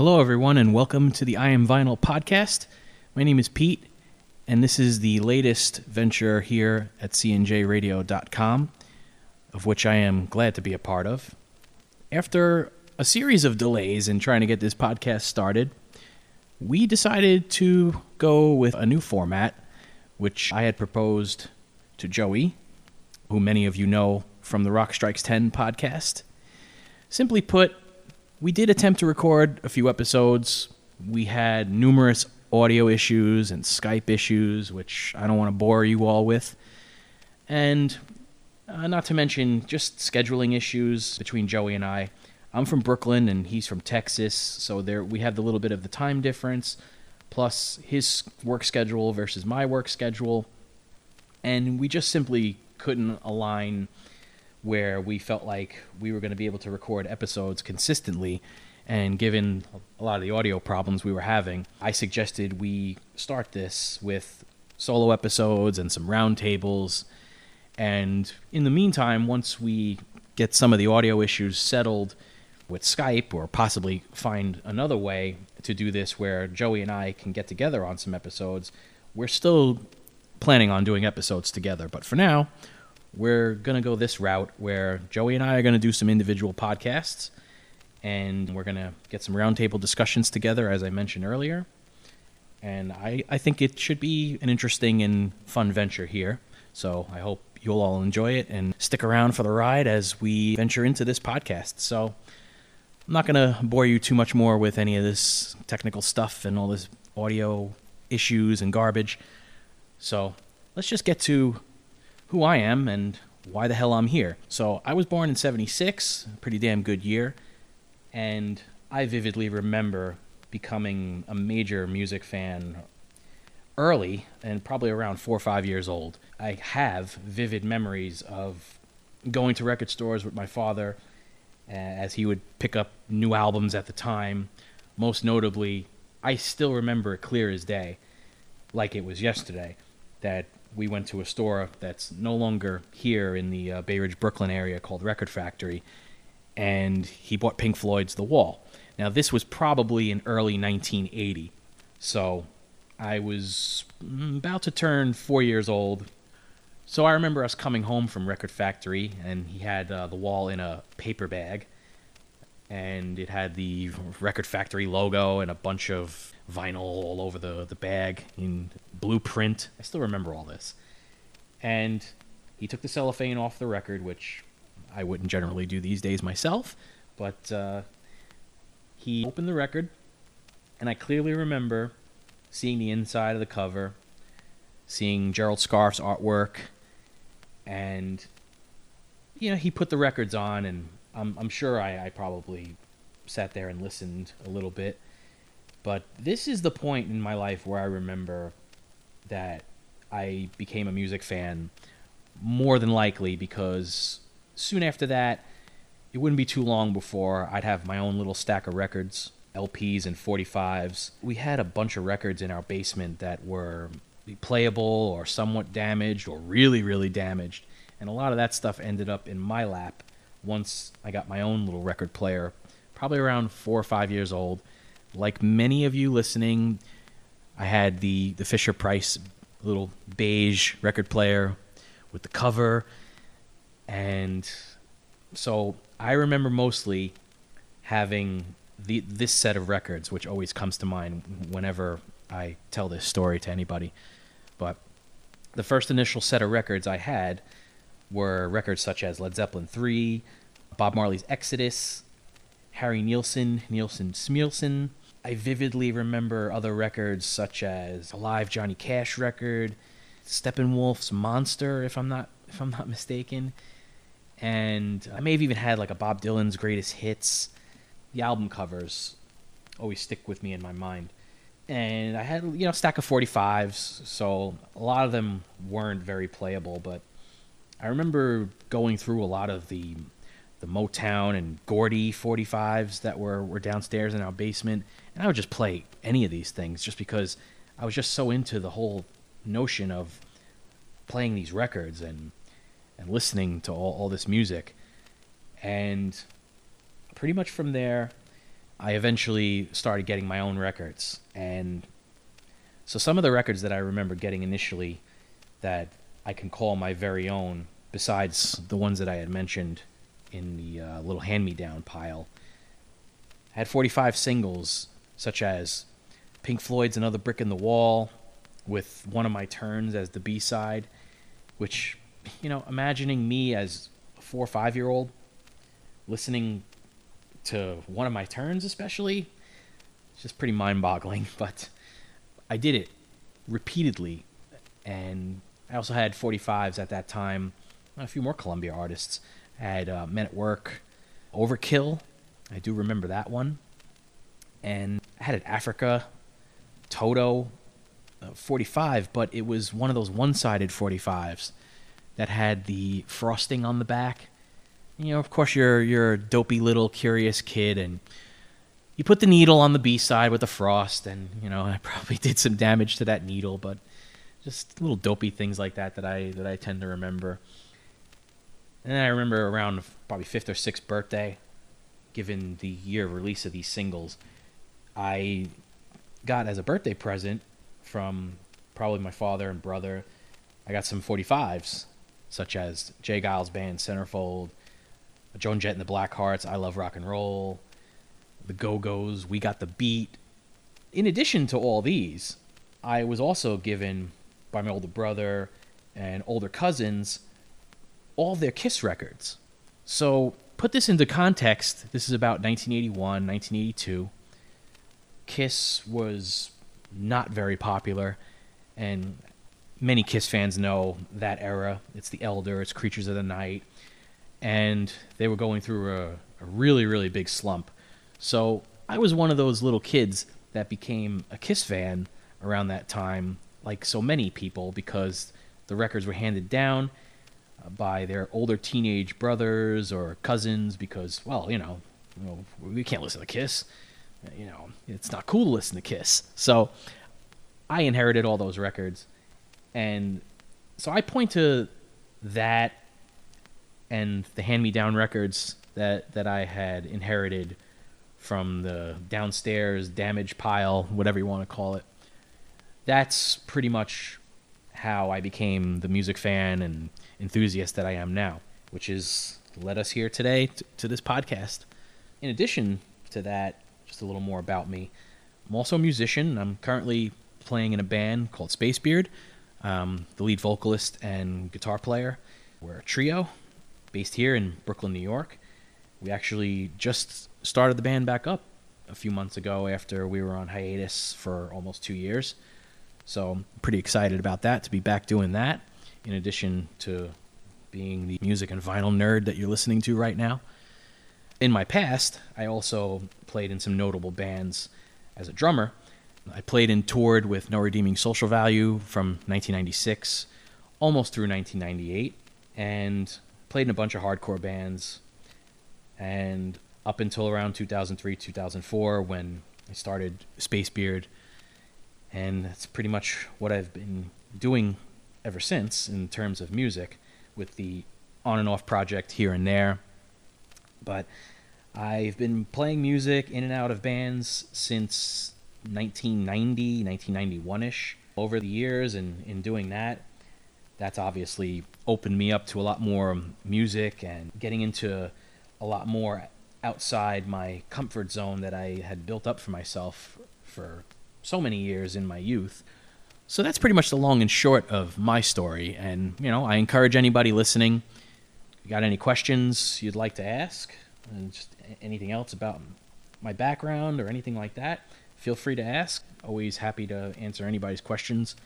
Hello, everyone, and welcome to the I Am Vinyl podcast. My name is Pete, and this is the latest venture here at cnjradio.com, of which I am glad to be a part of. After a series of delays in trying to get this podcast started, we decided to go with a new format, which I had proposed to Joey, who many of you know from the Rock Strikes 10 podcast. Simply put, we did attempt to record a few episodes. We had numerous audio issues and Skype issues, which I don't want to bore you all with. And uh, not to mention just scheduling issues between Joey and I. I'm from Brooklyn and he's from Texas, so there we have the little bit of the time difference, plus his work schedule versus my work schedule, and we just simply couldn't align where we felt like we were going to be able to record episodes consistently. And given a lot of the audio problems we were having, I suggested we start this with solo episodes and some roundtables. And in the meantime, once we get some of the audio issues settled with Skype, or possibly find another way to do this where Joey and I can get together on some episodes, we're still planning on doing episodes together. But for now, we're going to go this route where Joey and I are going to do some individual podcasts and we're going to get some roundtable discussions together, as I mentioned earlier. And I, I think it should be an interesting and fun venture here. So I hope you'll all enjoy it and stick around for the ride as we venture into this podcast. So I'm not going to bore you too much more with any of this technical stuff and all this audio issues and garbage. So let's just get to who I am and why the hell I'm here. So I was born in 76, pretty damn good year, and I vividly remember becoming a major music fan early and probably around four or five years old. I have vivid memories of going to record stores with my father as he would pick up new albums at the time. Most notably, I still remember it clear as day, like it was yesterday, that we went to a store that's no longer here in the uh, Bay Ridge, Brooklyn area called Record Factory, and he bought Pink Floyd's The Wall. Now, this was probably in early 1980, so I was mm, about to turn four years old. So I remember us coming home from Record Factory, and he had uh, The Wall in a paper bag, and it had the Record Factory logo and a bunch of vinyl all over the, the bag in blueprint. I still remember all this. And he took the cellophane off the record, which I wouldn't generally do these days myself, but uh, he opened the record, and I clearly remember seeing the inside of the cover, seeing Gerald Scarfe's artwork, and you know he put the records on, and I'm, I'm sure I, I probably sat there and listened a little bit but this is the point in my life where I remember that I became a music fan more than likely because soon after that, it wouldn't be too long before I'd have my own little stack of records, LPs and 45s. We had a bunch of records in our basement that were playable or somewhat damaged or really, really damaged. And a lot of that stuff ended up in my lap once I got my own little record player, probably around four or five years old like many of you listening, I had the the Fisher Price little beige record player with the cover, and so I remember mostly having the this set of records, which always comes to mind whenever I tell this story to anybody. But the first initial set of records I had were records such as Led Zeppelin 3, Bob Marley's Exodus, Harry Nilsson, Nilsson Schmilsson, I vividly remember other records such as a live Johnny Cash record, Steppenwolf's Monster, if I'm not if I'm not mistaken, and I may have even had like a Bob Dylan's Greatest Hits. The album covers always stick with me in my mind, and I had you know a stack of 45s, so a lot of them weren't very playable, but I remember going through a lot of the the Motown and Gordy 45s that were, were downstairs in our basement. And I would just play any of these things just because I was just so into the whole notion of playing these records and and listening to all, all this music. And pretty much from there, I eventually started getting my own records. And so some of the records that I remember getting initially that I can call my very own, besides the ones that I had mentioned in the uh, little hand me down pile, I had 45 singles such as Pink Floyd's Another Brick in the Wall, with one of my turns as the B side, which, you know, imagining me as a four or five year old listening to one of my turns, especially, it's just pretty mind boggling. But I did it repeatedly, and I also had 45s at that time. A few more Columbia artists. I had uh, Men at Work, Overkill. I do remember that one. And I had an Africa, Toto, uh, 45, but it was one of those one-sided 45s that had the frosting on the back. You know, of course, you're you're a dopey little curious kid, and you put the needle on the B side with the frost, and you know, I probably did some damage to that needle, but just little dopey things like that that I that I tend to remember. And I remember around probably fifth or sixth birthday, given the year of release of these singles, I got as a birthday present from probably my father and brother. I got some 45s, such as J. Geils Band, Centerfold, Joan Jett and the Blackhearts, I Love Rock and Roll, the Go Go's, We Got the Beat. In addition to all these, I was also given by my older brother and older cousins all their Kiss records. So put this into context. This is about 1981, 1982. Kiss was not very popular, and many Kiss fans know that era. It's the Elder, it's Creatures of the Night, and they were going through a, a really, really big slump. So I was one of those little kids that became a Kiss fan around that time, like so many people, because the records were handed down uh, by their older teenage brothers or cousins because, well, you know, you know we can't listen to Kiss you know, it's not cool to listen to Kiss. So I inherited all those records. And so I point to that and the hand me down records that, that I had inherited from the downstairs damage pile, whatever you want to call it. That's pretty much how I became the music fan and enthusiast that I am now, which is led us here today to, to this podcast. In addition to that, a little more about me. I'm also a musician. I'm currently playing in a band called Spacebeard. Um, the lead vocalist and guitar player. We're a trio based here in Brooklyn, New York. We actually just started the band back up a few months ago after we were on hiatus for almost two years. So I'm pretty excited about that to be back doing that, in addition to being the music and vinyl nerd that you're listening to right now in my past, I also played in some notable bands as a drummer. I played and toured with No Redeeming Social Value from 1996 almost through 1998 and played in a bunch of hardcore bands and up until around 2003 2004 when I started Spacebeard and that's pretty much what I've been doing ever since in terms of music with the on and off project here and there but I've been playing music in and out of bands since 1990, 1991 ish. Over the years, and in doing that, that's obviously opened me up to a lot more music and getting into a lot more outside my comfort zone that I had built up for myself for so many years in my youth. So that's pretty much the long and short of my story. And, you know, I encourage anybody listening, you got any questions you'd like to ask, and just anything else about my background or anything like that, feel free to ask. Always happy to answer anybody's questions.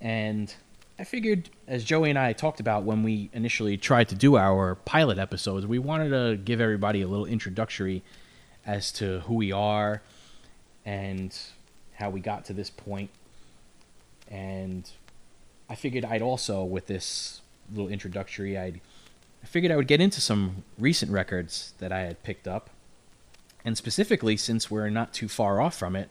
And I figured, as Joey and I talked about when we initially tried to do our pilot episodes, we wanted to give everybody a little introductory as to who we are and how we got to this point. And I figured I'd also, with this little introductory, I'd I figured I would get into some recent records that I had picked up. And specifically, since we're not too far off from it,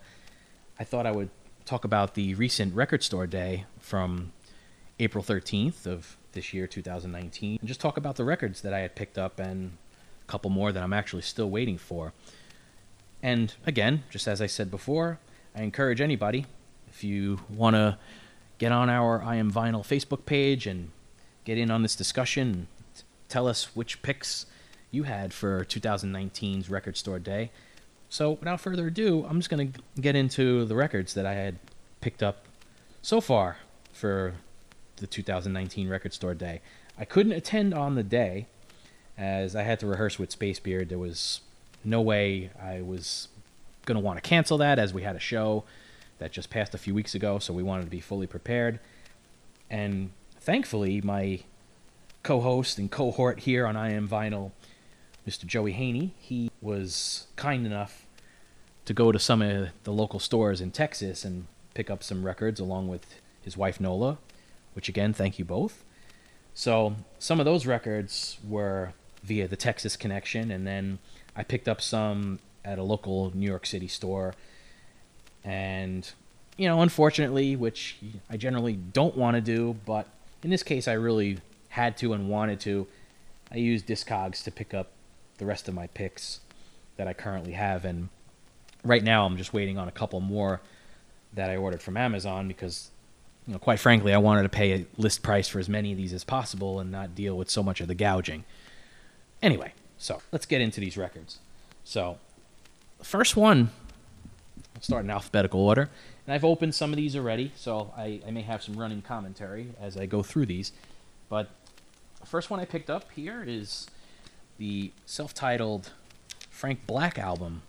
I thought I would talk about the recent record store day from April 13th of this year, 2019, and just talk about the records that I had picked up and a couple more that I'm actually still waiting for. And again, just as I said before, I encourage anybody, if you want to get on our I Am Vinyl Facebook page and get in on this discussion, tell us which picks you had for 2019's Record Store Day. So, without further ado, I'm just going to get into the records that I had picked up so far for the 2019 Record Store Day. I couldn't attend on the day as I had to rehearse with Space Beard. There was no way I was going to want to cancel that as we had a show that just passed a few weeks ago, so we wanted to be fully prepared. And thankfully, my co host and cohort here on I Am Vinyl, Mr. Joey Haney, he was kind enough to go to some of the local stores in Texas and pick up some records along with his wife Nola, which again, thank you both. So some of those records were via the Texas connection, and then I picked up some at a local New York City store. And, you know, unfortunately, which I generally don't want to do, but in this case, I really had to and wanted to, I used Discogs to pick up the rest of my picks that I currently have. And right now, I'm just waiting on a couple more that I ordered from Amazon because, you know, quite frankly, I wanted to pay a list price for as many of these as possible and not deal with so much of the gouging. Anyway, so let's get into these records. So, the first one, I'll start in alphabetical order. And I've opened some of these already, so I, I may have some running commentary as I go through these. But first one I picked up here is the self titled Frank Black album.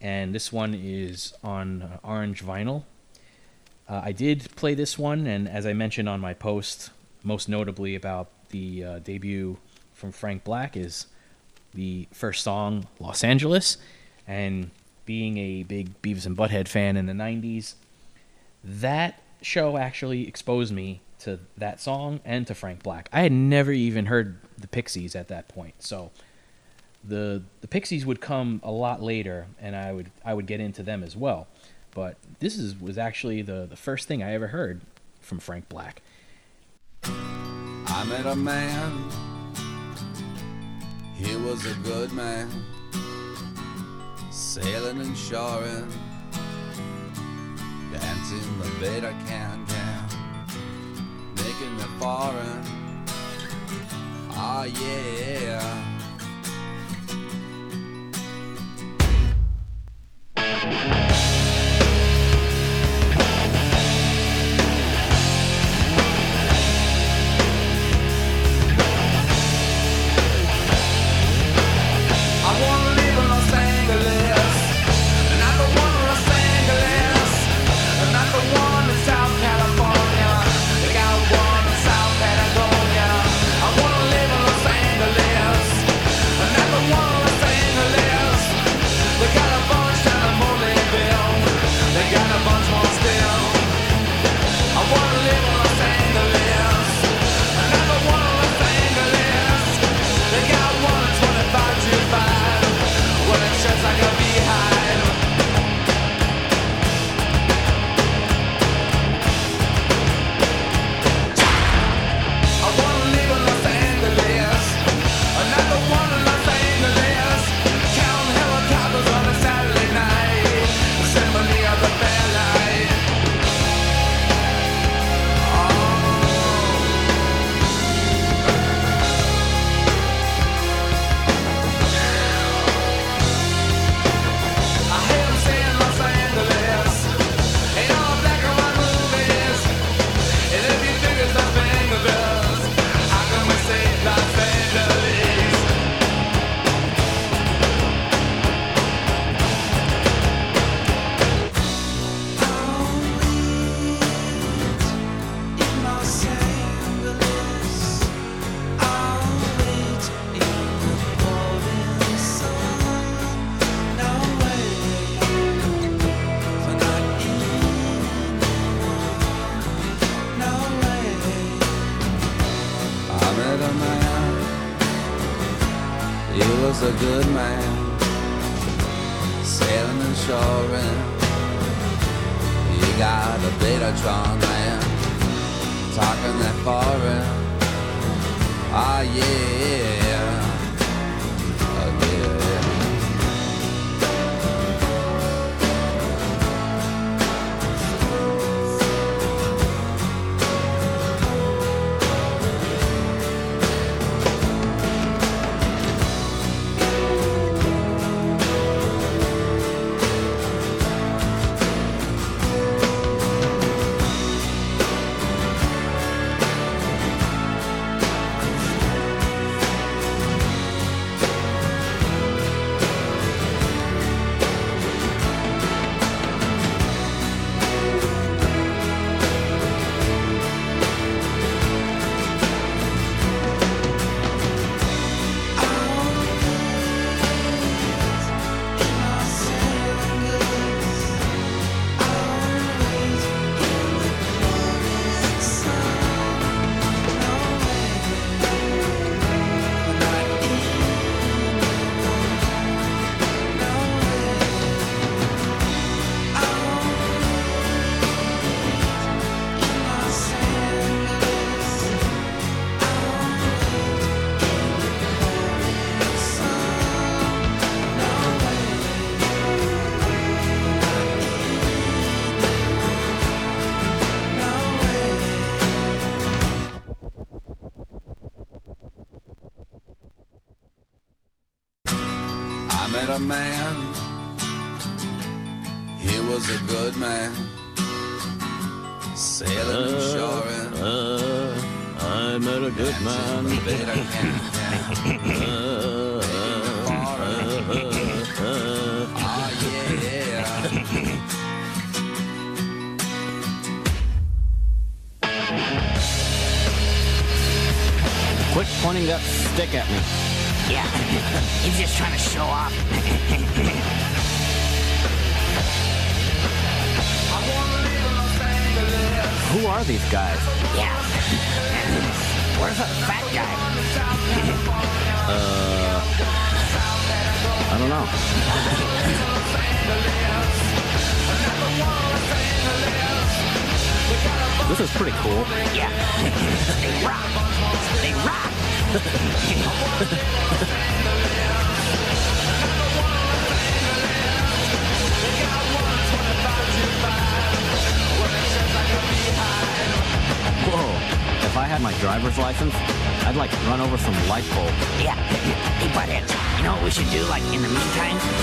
And this one is on orange vinyl. Uh, I did play this one, and as I mentioned on my post, most notably about the uh, debut from Frank Black, is the first song, Los Angeles. And being a big Beavis and Butthead fan in the 90s, that show actually exposed me to that song and to Frank Black. I had never even heard the Pixies at that point. So the the Pixies would come a lot later and I would I would get into them as well. But this is was actually the the first thing I ever heard from Frank Black. I met a man he was a good man, sailing and shoring, dancing the beta can can, making the foreign. Ah, yeah.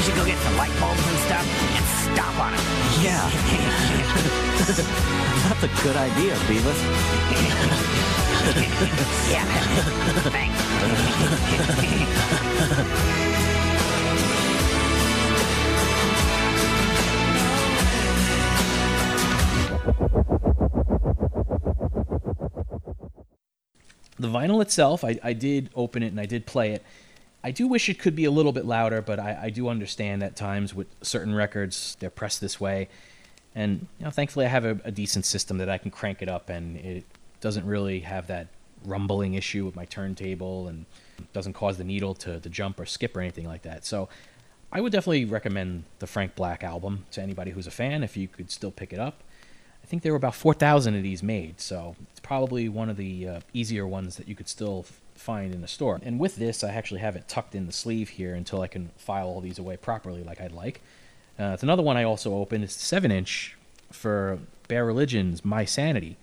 We should go get some light bulbs and stuff and stomp on them. Yeah. That's a good idea, Beavis. Yeah. Thanks. The vinyl itself, I, I did open it and I did play it. I do wish it could be a little bit louder, but I, I do understand at times with certain records they're pressed this way, and you know, thankfully I have a, a decent system that I can crank it up, and it doesn't really have that rumbling issue with my turntable, and doesn't cause the needle to, to jump or skip or anything like that. So, I would definitely recommend the Frank Black album to anybody who's a fan if you could still pick it up. I think there were about 4,000 of these made, so it's probably one of the uh, easier ones that you could still find in a store. And with this, I actually have it tucked in the sleeve here until I can file all these away properly like I'd like. Uh, it's another one I also opened. It's 7 inch for Bad Religion's My Sanity,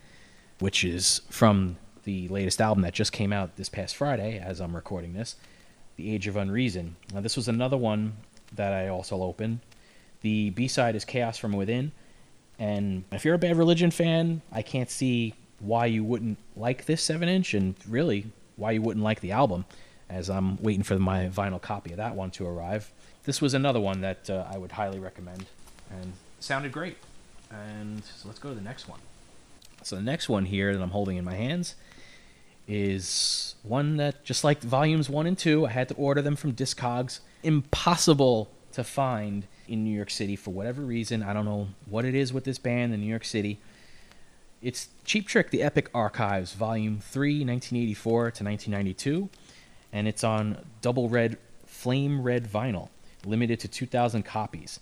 which is from the latest album that just came out this past Friday as I'm recording this, The Age of Unreason. Now, this was another one that I also opened. The B side is Chaos from Within. And if you're a Bad Religion fan, I can't see why you wouldn't like this 7 inch and really why you wouldn't like the album, as I'm waiting for my vinyl copy of that one to arrive. This was another one that uh, I would highly recommend and sounded great. And so let's go to the next one. So the next one here that I'm holding in my hands is one that, just like volumes one and two, I had to order them from Discogs. Impossible to find in New York City for whatever reason. I don't know what it is with this band in New York City. It's Cheap Trick, The Epic Archives, Volume 3, 1984 to 1992. And it's on double red, flame red vinyl, limited to 2,000 copies.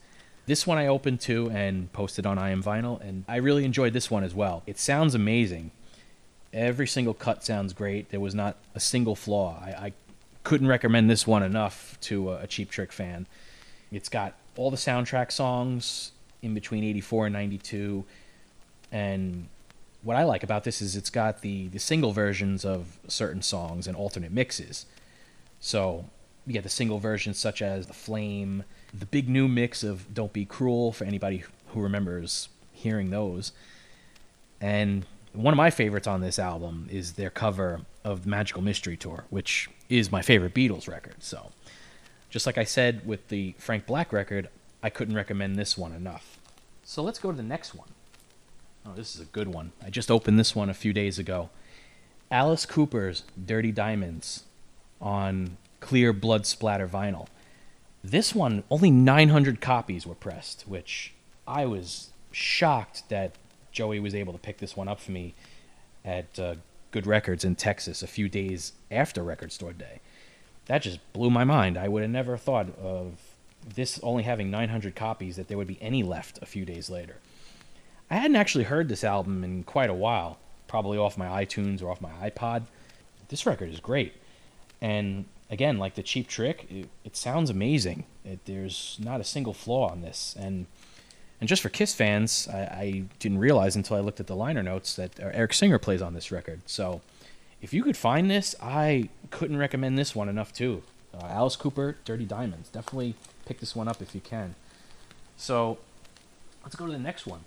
This one I opened too and posted on I Am Vinyl, and I really enjoyed this one as well. It sounds amazing. Every single cut sounds great. There was not a single flaw. I, I couldn't recommend this one enough to a, a Cheap Trick fan. It's got all the soundtrack songs in between 84 and 92. And what I like about this is it's got the, the single versions of certain songs and alternate mixes. So you get the single versions such as The Flame, the big new mix of Don't Be Cruel for anybody who remembers hearing those. And one of my favorites on this album is their cover of the Magical Mystery Tour, which is my favorite Beatles record. So, just like I said with the Frank Black record, I couldn't recommend this one enough. So, let's go to the next one. Oh, this is a good one. I just opened this one a few days ago. Alice Cooper's Dirty Diamonds on clear blood splatter vinyl. This one, only 900 copies were pressed, which I was shocked that Joey was able to pick this one up for me at uh, Good Records in Texas a few days after Record Store Day. That just blew my mind. I would have never thought of this only having 900 copies that there would be any left a few days later. I hadn't actually heard this album in quite a while, probably off my iTunes or off my iPod. This record is great. And again, like the Cheap Trick, it, it sounds amazing. It, there's not a single flaw on this. And and just for Kiss fans, I, I didn't realize until I looked at the liner notes that uh, Eric Singer plays on this record. So if you could find this, I couldn't recommend this one enough too. Uh, Alice Cooper, Dirty Diamonds. Definitely pick this one up if you can. So let's go to the next one.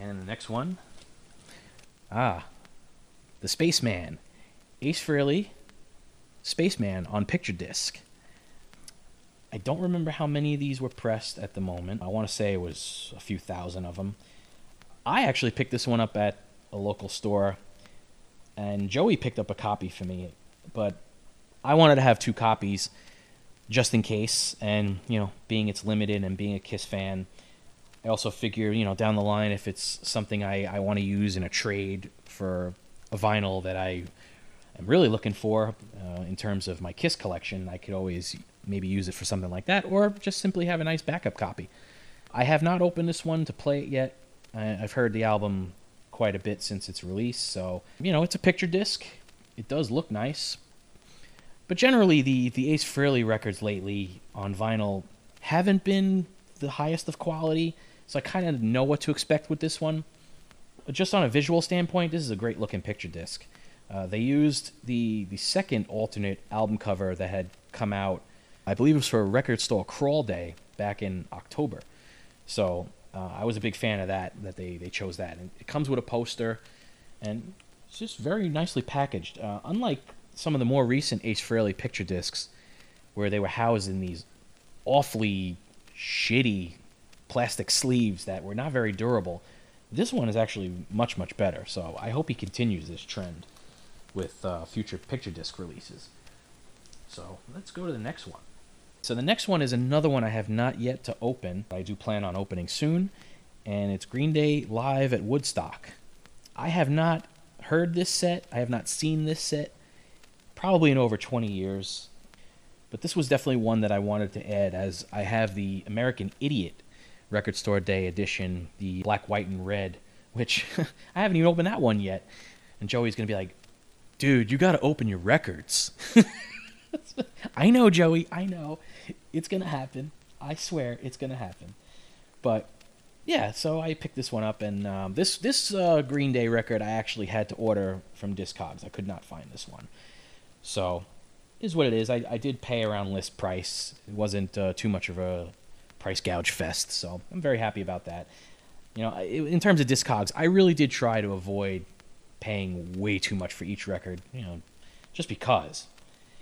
And the next one, ah, the Spaceman, Ace Frehley, Spaceman on picture disc. I don't remember how many of these were pressed at the moment. I want to say it was a few thousand of them. I actually picked this one up at a local store, and Joey picked up a copy for me, but I wanted to have two copies just in case. And, you know, being it's limited and being a Kiss fan, I also figure, you know, down the line, if it's something I, I want to use in a trade for a vinyl that I am really looking for uh, in terms of my Kiss collection, I could always maybe use it for something like that, or just simply have a nice backup copy. I have not opened this one to play it yet. I, I've heard the album quite a bit since its release, so you know it's a picture disc. It does look nice, but generally the the Ace Frehley records lately on vinyl haven't been the highest of quality. So I kind of know what to expect with this one. But just on a visual standpoint, this is a great looking picture disc. Uh, they used the the second alternate album cover that had come out I believe it was for a record store crawl day back in October. So uh, I was a big fan of that. That they they chose that, and it comes with a poster, and it's just very nicely packaged. Uh, unlike some of the more recent Ace Frehley picture discs, where they were housed in these awfully shitty plastic sleeves that were not very durable. This one is actually much much better. So I hope he continues this trend with uh, future picture disc releases. So let's go to the next one. So the next one is another one I have not yet to open. I do plan on opening soon, and it's Green Day live at Woodstock. I have not heard this set. I have not seen this set probably in over 20 years. But this was definitely one that I wanted to add as I have the American Idiot Record Store Day edition, the black, white, and red, which I haven't even opened that one yet. And Joey's going to be like, dude, you got to open your records. I know, Joey. I know. It's going to happen. I swear it's going to happen. But yeah, so I picked this one up, and um, this this uh, Green Day record I actually had to order from Discogs. I could not find this one, so is what it is. I, I did pay around list price. It wasn't uh, too much of a price gouge fest, so I'm very happy about that. You know, in terms of Discogs, I really did try to avoid paying way too much for each record. You know, just because.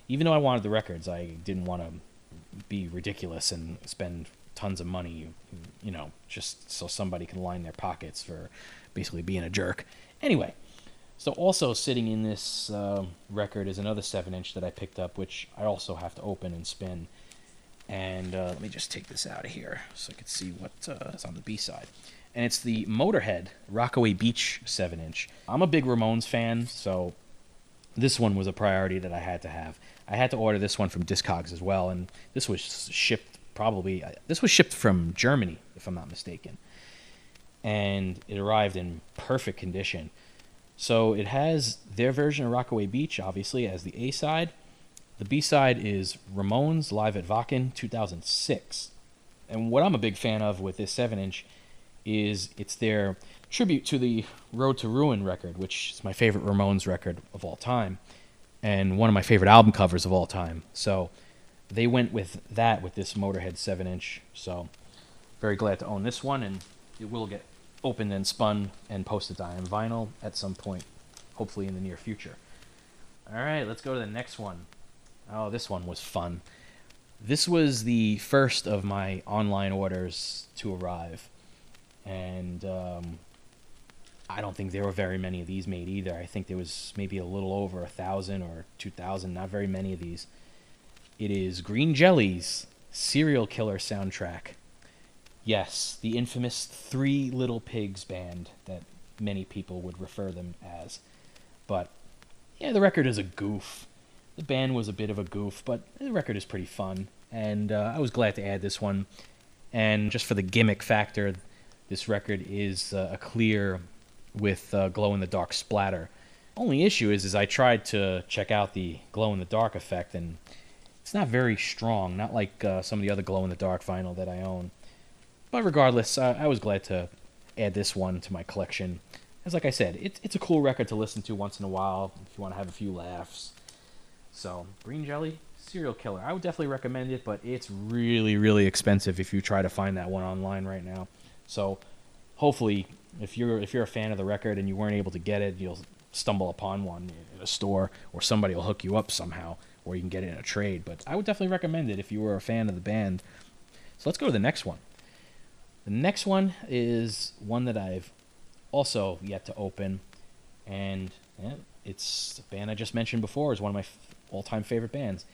Even though I wanted the records, I didn't want to be ridiculous and spend tons of money, you know, just so somebody can line their pockets for basically being a jerk. Anyway, so also sitting in this uh, record is another 7 inch that I picked up, which I also have to open and spin. And uh, let me just take this out of here so I can see what uh, is on the B side. And it's the Motorhead Rockaway Beach 7 inch. I'm a big Ramones fan, so this one was a priority that I had to have. I had to order this one from Discogs as well, and this was shipped probably. This was shipped from Germany, if I'm not mistaken, and it arrived in perfect condition. So it has their version of Rockaway Beach, obviously, as the A side. The B side is Ramones live at Wacken 2006. And what I'm a big fan of with this 7 inch is it's their tribute to the Road to Ruin record, which is my favorite Ramones record of all time and one of my favorite album covers of all time. So they went with that with this Motorhead 7 inch. So very glad to own this one, and it will get opened and spun and posted I Am Vinyl at some point, hopefully in the near future. All right, let's go to the next one. Oh, this one was fun. This was the first of my online orders to arrive, and um, I don't think there were very many of these made either. I think there was maybe a little over a thousand or two thousand, not very many of these. It is Green Jelly's Serial Killer soundtrack. Yes, the infamous Three Little Pigs band that many people would refer them as. But yeah, the record is a goof. The band was a bit of a goof, but the record is pretty fun, and uh, I was glad to add this one. And just for the gimmick factor, this record is uh, a clear with uh, glow in the dark splatter. Only issue is, is I tried to check out the glow in the dark effect, and it's not very strong. Not like uh, some of the other glow in the dark vinyl that I own. But regardless, uh, I was glad to add this one to my collection. As like I said, it, it's a cool record to listen to once in a while if you want to have a few laughs. So, green jelly, serial killer. I would definitely recommend it, but it's really, really expensive if you try to find that one online right now. So, hopefully, if you're if you're a fan of the record and you weren't able to get it, you'll stumble upon one in a store, or somebody will hook you up somehow, or you can get it in a trade. But I would definitely recommend it if you were a fan of the band. So let's go to the next one. The next one is one that I've also yet to open, and yeah, it's a band I just mentioned before. is one of my f- all-time favorite bands,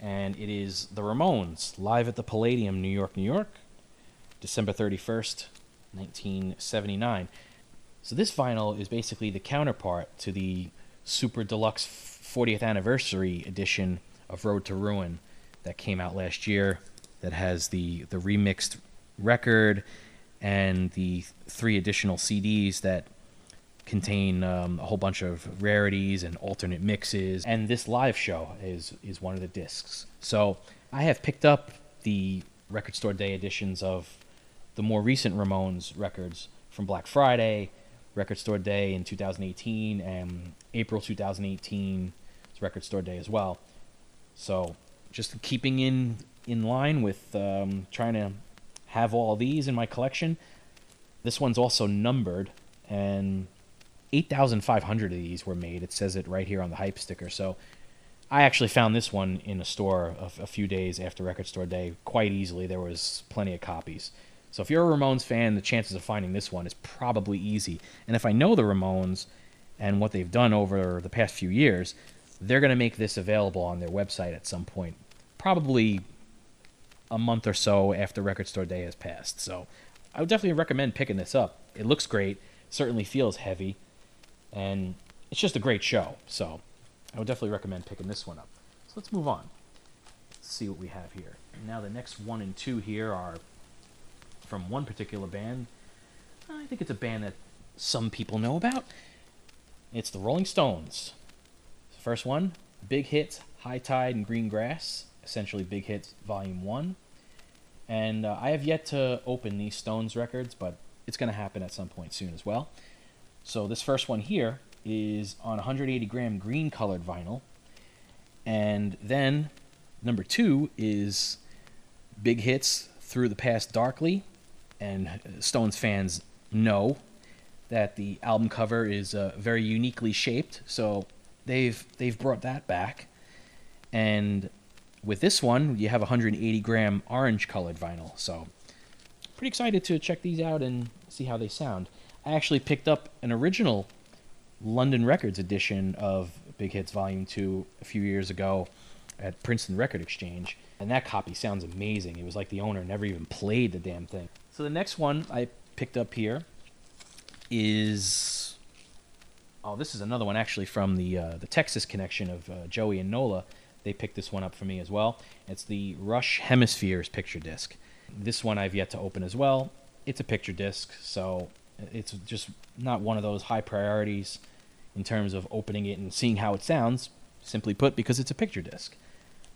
and it is the Ramones live at the Palladium, New York, New York, December thirty first, nineteen seventy nine. So this vinyl is basically the counterpart to the super deluxe 40th anniversary edition of Road to Ruin that came out last year that has the the remixed record and the three additional CDs that contain um, a whole bunch of rarities and alternate mixes and this live show is is one of the discs. So I have picked up the record store day editions of the more recent Ramones records from Black Friday Record Store Day in 2018 and April 2018 Record Store Day as well. So just keeping in in line with um, trying to have all these in my collection. This one's also numbered, and 8,500 of these were made. It says it right here on the hype sticker. So I actually found this one in a store a, a few days after Record Store Day quite easily. There was plenty of copies. So if you're a Ramones fan, the chances of finding this one is probably easy. And if I know the Ramones and what they've done over the past few years, they're going to make this available on their website at some point, probably a month or so after Record Store Day has passed. So I would definitely recommend picking this up. It looks great, certainly feels heavy, and it's just a great show. So I would definitely recommend picking this one up. So let's move on. Let's see what we have here. Now the next one and two here are from one particular band. I think it's a band that some people know about. It's the Rolling Stones. First one, Big Hits, High Tide and Green Grass, essentially Big Hits Volume 1. And uh, I have yet to open these Stones records, but it's going to happen at some point soon as well. So this first one here is on 180 gram green colored vinyl. And then number two is Big Hits Through the Past Darkly, and Stones fans know that the album cover is uh, very uniquely shaped. So they've they've brought that back, and with this one you have 180 gram orange colored vinyl. So pretty excited to check these out and see how they sound. I actually picked up an original London Records edition of Big Hits Volume 2 a few years ago at Princeton Record Exchange, and that copy sounds amazing. It was like the owner never even played the damn thing. So the next one I picked up here is oh, this is another one actually from the uh, the Texas connection of uh, Joey and Nola. They picked this one up for me as well. It's the Rush Hemispheres picture disc. This one I've yet to open as well. It's a picture disc, so it's just not one of those high priorities in terms of opening it and seeing how it sounds. Simply put, because it's a picture disc.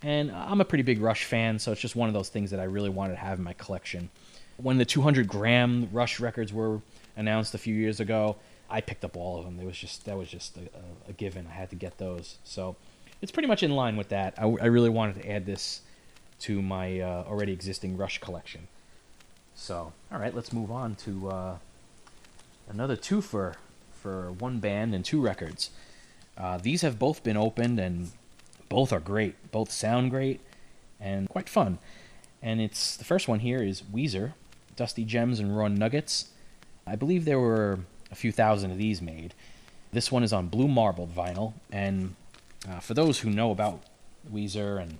And I'm a pretty big Rush fan, so it's just one of those things that I really wanted to have in my collection when the 200 gram Rush records were announced a few years ago, I picked up all of them. It was just that was just a, a, given. I had to get those. So it's pretty much in line with that. I, I really wanted to add this to my uh, already existing Rush collection. So all right, let's move on to uh, another two for for one band and two records. Uh, these have both been opened and both are great. Both sound great and quite fun. And it's the first one here is Weezer Dusty Gems and Raw Nuggets. I believe there were a few thousand of these made. This one is on blue marbled vinyl, and uh, for those who know about Weezer and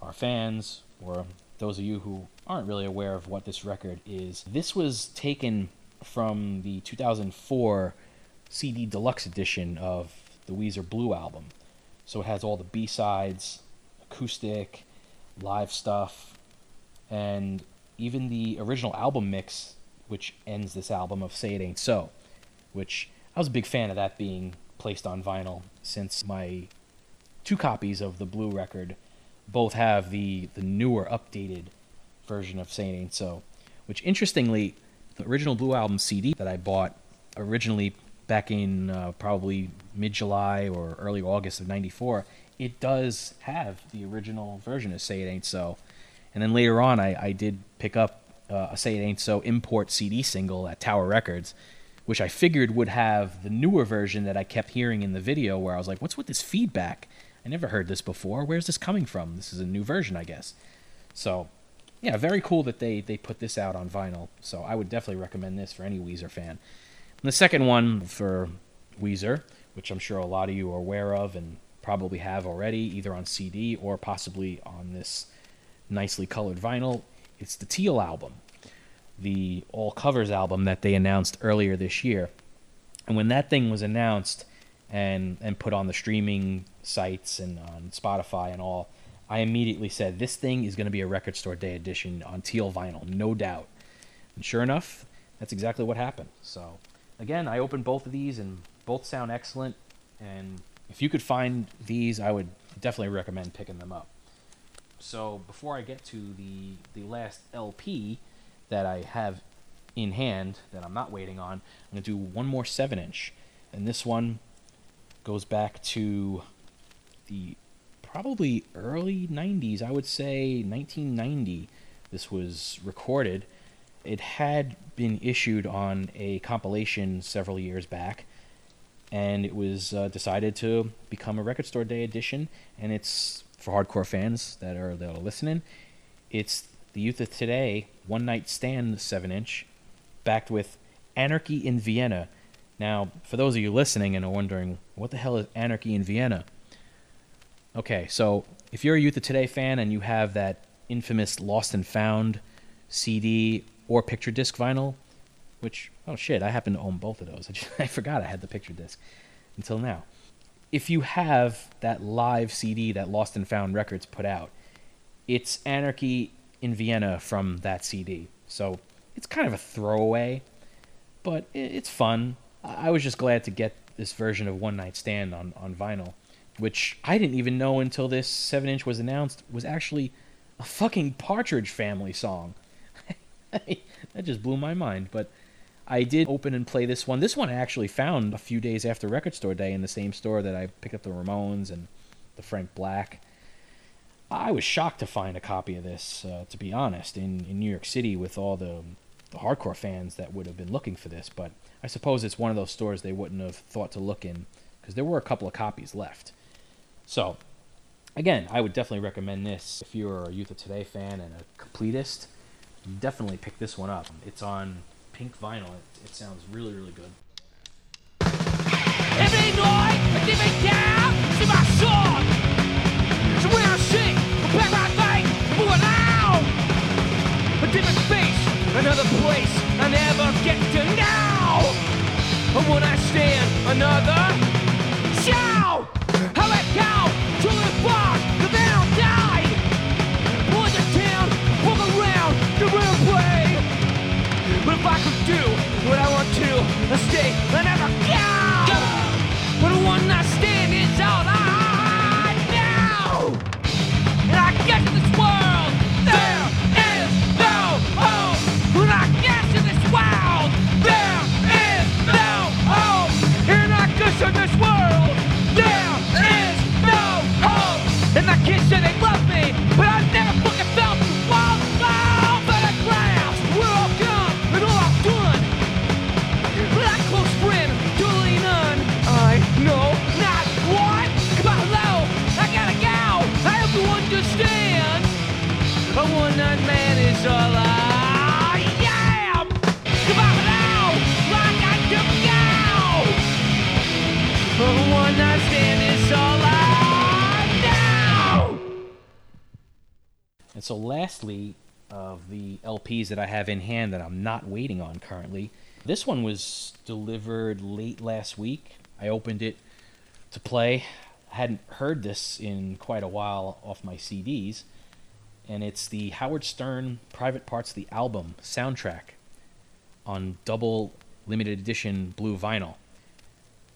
are fans, or those of you who aren't really aware of what this record is, this was taken from the 2004 CD deluxe edition of the Weezer Blue album. So it has all the B sides, acoustic, live stuff, and even the original album mix, which ends this album of Say It Ain't So, which I was a big fan of that being placed on vinyl since my two copies of the blue record both have the, the newer, updated version of Say It Ain't So, which interestingly, the original blue album CD that I bought originally back in uh, probably mid July or early August of '94, it does have the original version of "Say It Ain't So," and then later on, I, I did pick up uh, a "Say It Ain't So" import CD single at Tower Records, which I figured would have the newer version that I kept hearing in the video, where I was like, "What's with this feedback? I never heard this before. Where's this coming from? This is a new version, I guess." So, yeah, very cool that they they put this out on vinyl. So I would definitely recommend this for any Weezer fan. And the second one for Weezer, which I'm sure a lot of you are aware of and probably have already, either on CD or possibly on this nicely colored vinyl, it's the Teal album, the all covers album that they announced earlier this year. And when that thing was announced and and put on the streaming sites and on Spotify and all, I immediately said this thing is going to be a record store day edition on teal vinyl, no doubt. And sure enough, that's exactly what happened. So, again, I opened both of these and both sound excellent. And if you could find these, I would definitely recommend picking them up. So, before I get to the the last LP that I have in hand that I'm not waiting on, I'm going to do one more 7 inch. And this one goes back to the probably early 90s. I would say 1990. This was recorded. It had been issued on a compilation several years back, and it was uh, decided to become a record store day edition. And it's for hardcore fans that are that are listening. It's the Youth of Today One Night Stand 7 inch, backed with Anarchy in Vienna. Now, for those of you listening and are wondering, what the hell is Anarchy in Vienna? Okay, so if you're a Youth of Today fan and you have that infamous Lost and Found CD or picture disc vinyl, which, oh shit, I happen to own both of those. I, just, I forgot I had the picture disc until now. If you have that live CD that Lost and Found Records put out, it's Anarchy in Vienna from that CD. So it's kind of a throwaway, but it's fun. I was just glad to get this version of One Night Stand on, on vinyl which I didn't even know until this 7 inch was announced, was actually a fucking Partridge Family song. that just blew my mind. But I did open and play this one. This one I actually found a few days after Record Store Day in the same store that I picked up the Ramones and the Frank Black. I was shocked to find a copy of this, uh, to be honest, in, in New York City with all the, the hardcore fans that would have been looking for this. But I suppose it's one of those stores they wouldn't have thought to look in because there were a couple of copies left. So, again, I would definitely recommend this if you're a Youth of Today fan and a completist. Definitely pick this one up. It's on pink vinyl. It, it sounds really, really good. Every night, I give it down to my soul. So when I sing. A different face, another place I never get to. And when I stand, another do what I could do what i want to, I And my kids say they love me, but I never fucking felt the the ground. We're all and all I've done. I close friend on. I know not what. Come on, low. I gotta go. I hope you understand. A one night man is all I. I one night stand And so, lastly, of the LPs that I have in hand that I'm not waiting on currently, this one was delivered late last week. I opened it to play. I hadn't heard this in quite a while off my CDs, and it's the Howard Stern Private Parts of the Album soundtrack on double limited edition blue vinyl.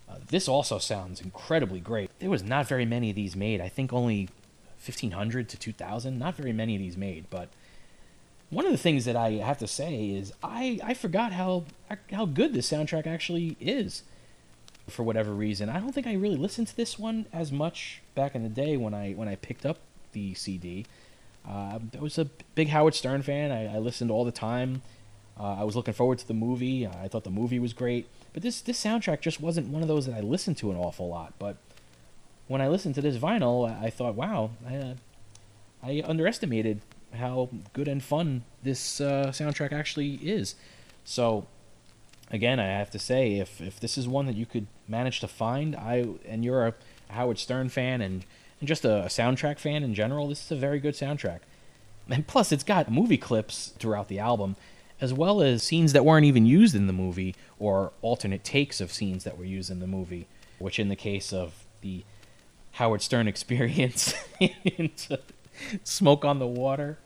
Uh, this also sounds incredibly great. There was not very many of these made. I think only 1500 to 2000. Not very many of these made, but one of the things that I have to say is I, I forgot how how good this soundtrack actually is. for whatever reason. I don't think I really listened to this one as much back in the day when I when I picked up the CD. Uh, I was a big Howard Stern fan. I, I listened all the time. Uh, I was looking forward to the movie. I thought the movie was great, but this this soundtrack just wasn't one of those that I listened to an awful lot. But when I listened to this vinyl, I, thought, wow, I, uh, I underestimated how good and fun this uh, soundtrack actually is. So, again, I have to say, if if this is one that you could manage to find, I and you're a Howard Stern fan and and just a, a soundtrack fan in general, this is a very good soundtrack. And plus, it's got movie clips throughout the album, as well as scenes that weren't even used in the movie or alternate takes of scenes that were used in the movie, which, in the case of the Howard Stern experience into Smoke on the Water,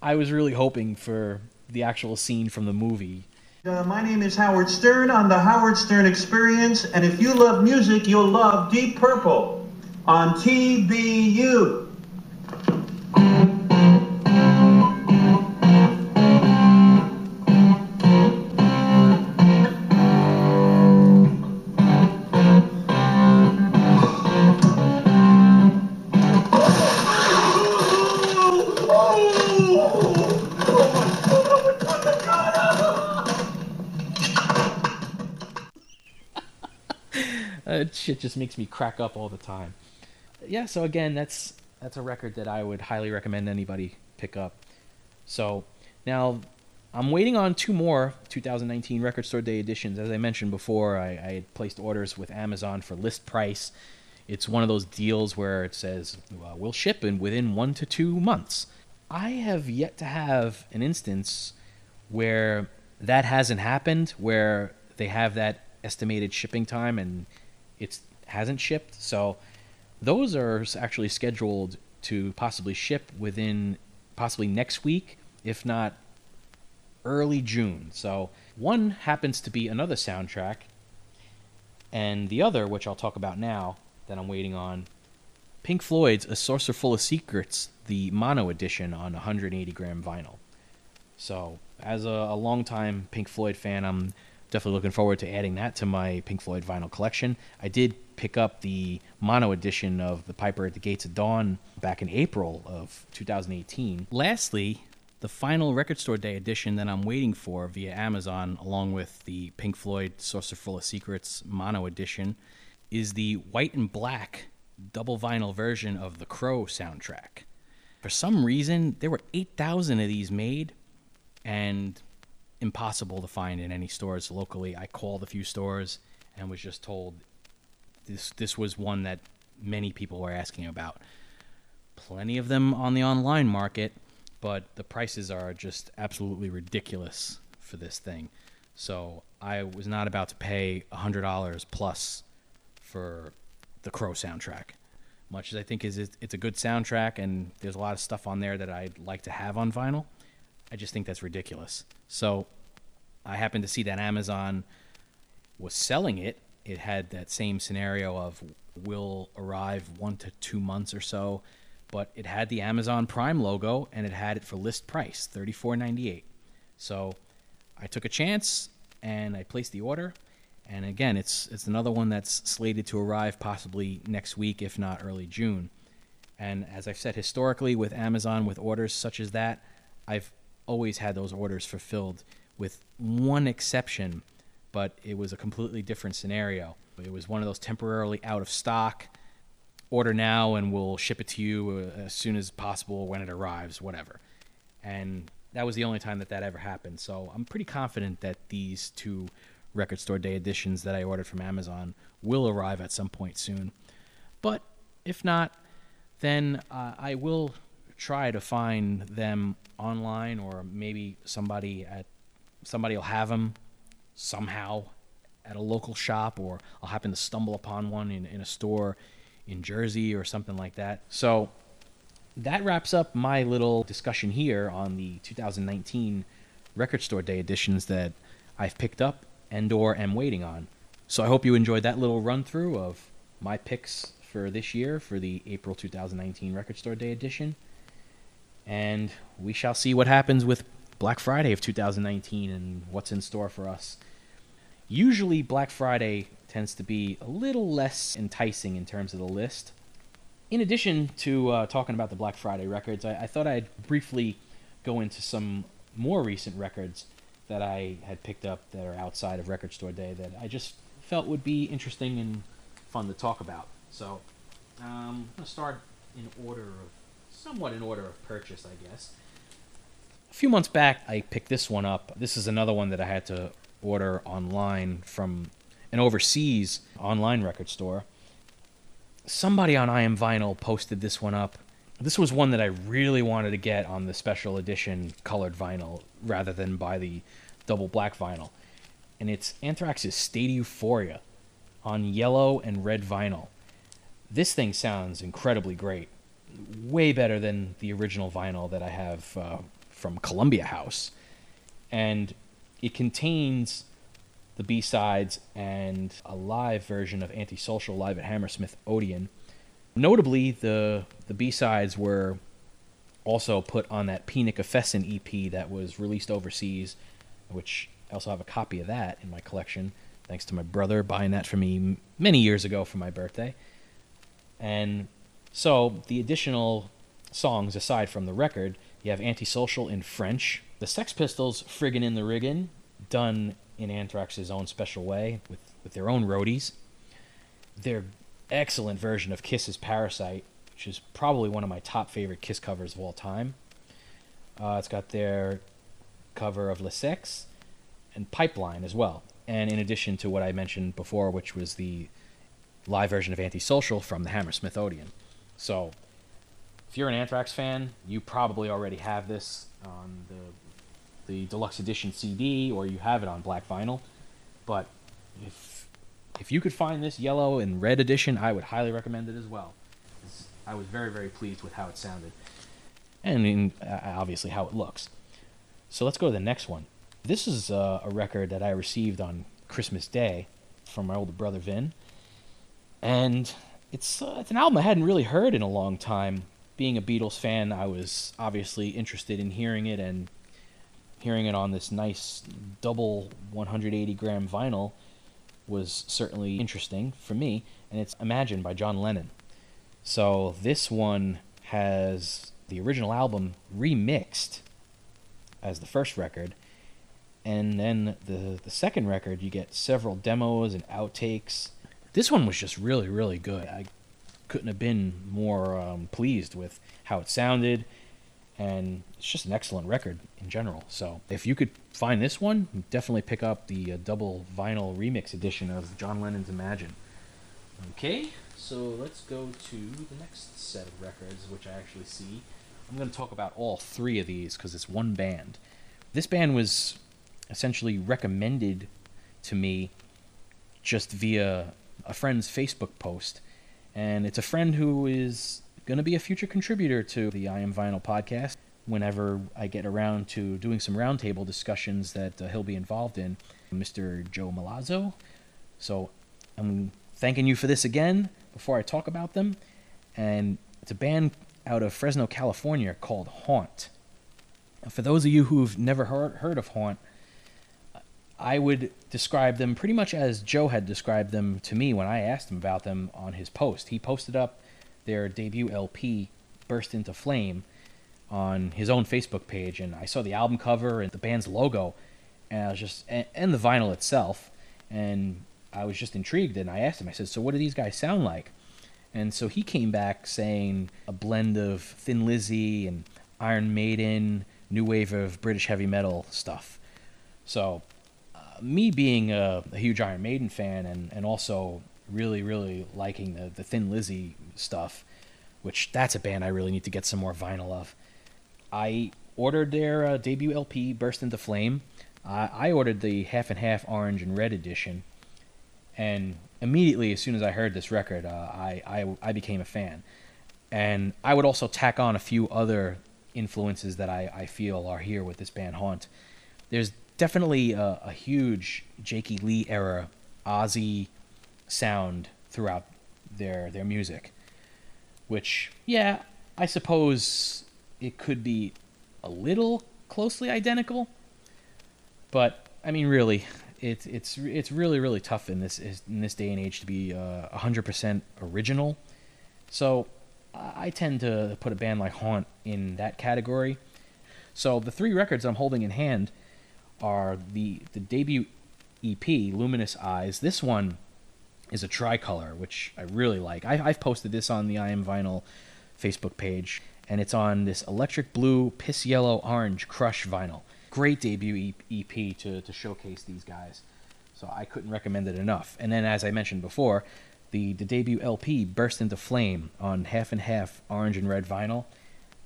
I was really hoping for the actual scene from the movie. Uh, my name is Howard Stern on the Howard Stern Experience, and if you love music, you'll love Deep Purple on TBU. Shit just makes me crack up all the time. Yeah, so again, that's that's a record that I would highly recommend anybody pick up. So now I'm waiting on two more 2019 Record Store Day editions. As I mentioned before, I, I had placed orders with Amazon for list price. It's one of those deals where it says well, we'll ship in within one to two months. I have yet to have an instance where that hasn't happened, where they have that estimated shipping time and it hasn't shipped. So those are actually scheduled to possibly ship within possibly next week, if not early June. So one happens to be another soundtrack, and the other, which I'll talk about now, that I'm waiting on, Pink Floyd's A Saucerful of Secrets, the mono edition on 180 gram vinyl. So, as a, a longtime Pink Floyd fan, I'm definitely looking forward to adding that to my Pink Floyd vinyl collection. I did pick up the mono edition of The Piper at the Gates of Dawn back in April of 2018. Lastly, the final Record Store Day edition that I'm waiting for via Amazon, along with the Pink Floyd Saucerful of Secrets mono edition, is the white and black double vinyl version of the Crow soundtrack. For some reason, there were 8,000 of these made, and impossible to find in any stores locally. I called a few stores and was just told this this was one that many people were asking about. Plenty of them on the online market, but the prices are just absolutely ridiculous for this thing. So I was not about to pay hundred dollars plus for the Crow soundtrack. Much as I think is it's a good soundtrack and there's a lot of stuff on there that I'd like to have on vinyl, I just think that's ridiculous. So I happened to see that Amazon was selling it. It had that same scenario of will arrive one to two months or so, but it had the Amazon Prime logo and it had it for list price, thirty four ninety eight. So I took a chance and I placed the order. And again, it's it's another one that's slated to arrive possibly next week, if not early June. And as I've said historically with Amazon, with orders such as that, I've always had those orders fulfilled, with one exception, but it was a completely different scenario. It was one of those temporarily out of stock, order now and we'll ship it to you uh, as soon as possible when it arrives, whatever. And that was the only time that that ever happened. So I'm pretty confident that these two record store day editions that I ordered from Amazon will arrive at some point soon. But if not, then uh, I will try to find them online, or maybe somebody at somebody will have them somehow at a local shop, or I'll happen to stumble upon one in, in a store in Jersey or something like that. So that wraps up my little discussion here on the 2019 record store day editions that I've picked up and or am waiting on. So I hope you enjoyed that little run through of my picks for this year for the April 2019 record store day edition. And we shall see what happens with Black Friday of 2019 and what's in store for us. Usually, Black Friday tends to be a little less enticing in terms of the list. In addition to uh, talking about the Black Friday records, I, I thought I'd briefly go into some more recent records that I had picked up that are outside of Record Store Day that I just felt would be interesting and fun to talk about. So, um, I'm going to start in order of, somewhat in order of purchase, I guess. A few months back, I picked this one up. This is another one that I had to order online from an overseas online record store. Somebody on I Am Vinyl posted this one up. This was one that I really wanted to get on the special edition colored vinyl rather than buy the double black vinyl. And it's Anthrax's State Euphoria on yellow and red vinyl. This thing sounds incredibly great. Way better than the original vinyl that I have uh, from Columbia House. And it contains the B sides and a live version of Antisocial live at Hammersmith Odeon. Notably, the the B sides were also put on that Penikufesin EP that was released overseas, which I also have a copy of that in my collection, thanks to my brother buying that for me many years ago for my birthday. And so the additional songs aside from the record, you have Antisocial in French, the Sex Pistols Friggin' in the Riggin', done in Anthrax's own special way with, with their own roadies. Their excellent version of Kiss's Parasite, which is probably one of my top favorite Kiss covers of all time. Uh, it's got their cover of Le Sex and Pipeline as well. And in addition to what I mentioned before, which was the live version of Antisocial from the Hammersmith Odeon. So, if you're an Anthrax fan, you probably already have this on the the deluxe edition CD or you have it on black vinyl. But if if you could find this yellow and red edition, I would highly recommend it as well. I was very very pleased with how it sounded, and in, uh, obviously how it looks. So let's go to the next one. This is uh, a record that I received on Christmas Day from my older brother Vin, and it's uh, it's an album I hadn't really heard in a long time. Being a Beatles fan, I was obviously interested in hearing it, and hearing it on this nice double 180 gram vinyl was certainly interesting for me. And it's Imagine by John Lennon. So this one has the original album remixed as the first record. And then the, the second record, you get several demos and outtakes. This one was just really, really good. I couldn't have been more um, pleased with how it sounded and it's just an excellent record in general. So if you could find this one, definitely pick up the uh, double vinyl remix edition of John Lennon's Imagine. Okay, so let's go to the next set of records, which I actually see. I'm going to talk about all three of these because it's one band. This band was essentially recommended to me just via a friend's Facebook post, and it's a friend who is going to be a future contributor to the I Am Vinyl podcast whenever I get around to doing some roundtable discussions that uh, he'll be involved in, Mr. Joe Malazzo. So I'm thanking you for this again before I talk about them. And it's a band out of Fresno, California called Haunt. For those of you who've never heard, heard of Haunt, I would describe them pretty much as Joe had described them to me when I asked him about them on his post. He posted up their debut LP, Burst into Flame, on his own Facebook page, and I saw the album cover and the band's logo, and I was just and, and the vinyl itself, and I was just intrigued. And I asked him, I said, "So what do these guys sound like?" And so he came back saying a blend of Thin Lizzy and Iron Maiden, new wave of British heavy metal stuff. So, me being a, a huge Iron Maiden fan and, and also really, really liking the, the Thin Lizzy stuff, which that's a band I really need to get some more vinyl of. I ordered their uh, debut LP, Burst into Flame. Uh, I ordered the half and half orange and red edition, and immediately as soon as I heard this record, uh, I, I I became a fan. And I would also tack on a few other influences that I, I feel are here with this band Haunt. There's definitely a, a huge Jakey Lee era Ozzy sound throughout their their music, which yeah, I suppose it could be a little closely identical, but I mean really, it's it's it's really really tough in this in this day and age to be uh, 100% original. So I tend to put a band like Haunt in that category. So the three records I'm holding in hand are the the debut EP, Luminous Eyes. This one is a tricolor, which I really like. I, I've posted this on the I Am Vinyl Facebook page, and it's on this electric blue, piss yellow, orange crush vinyl. Great debut EP to, to showcase these guys. So I couldn't recommend it enough. And then, as I mentioned before, the, the debut LP, Burst into Flame, on half and half orange and red vinyl.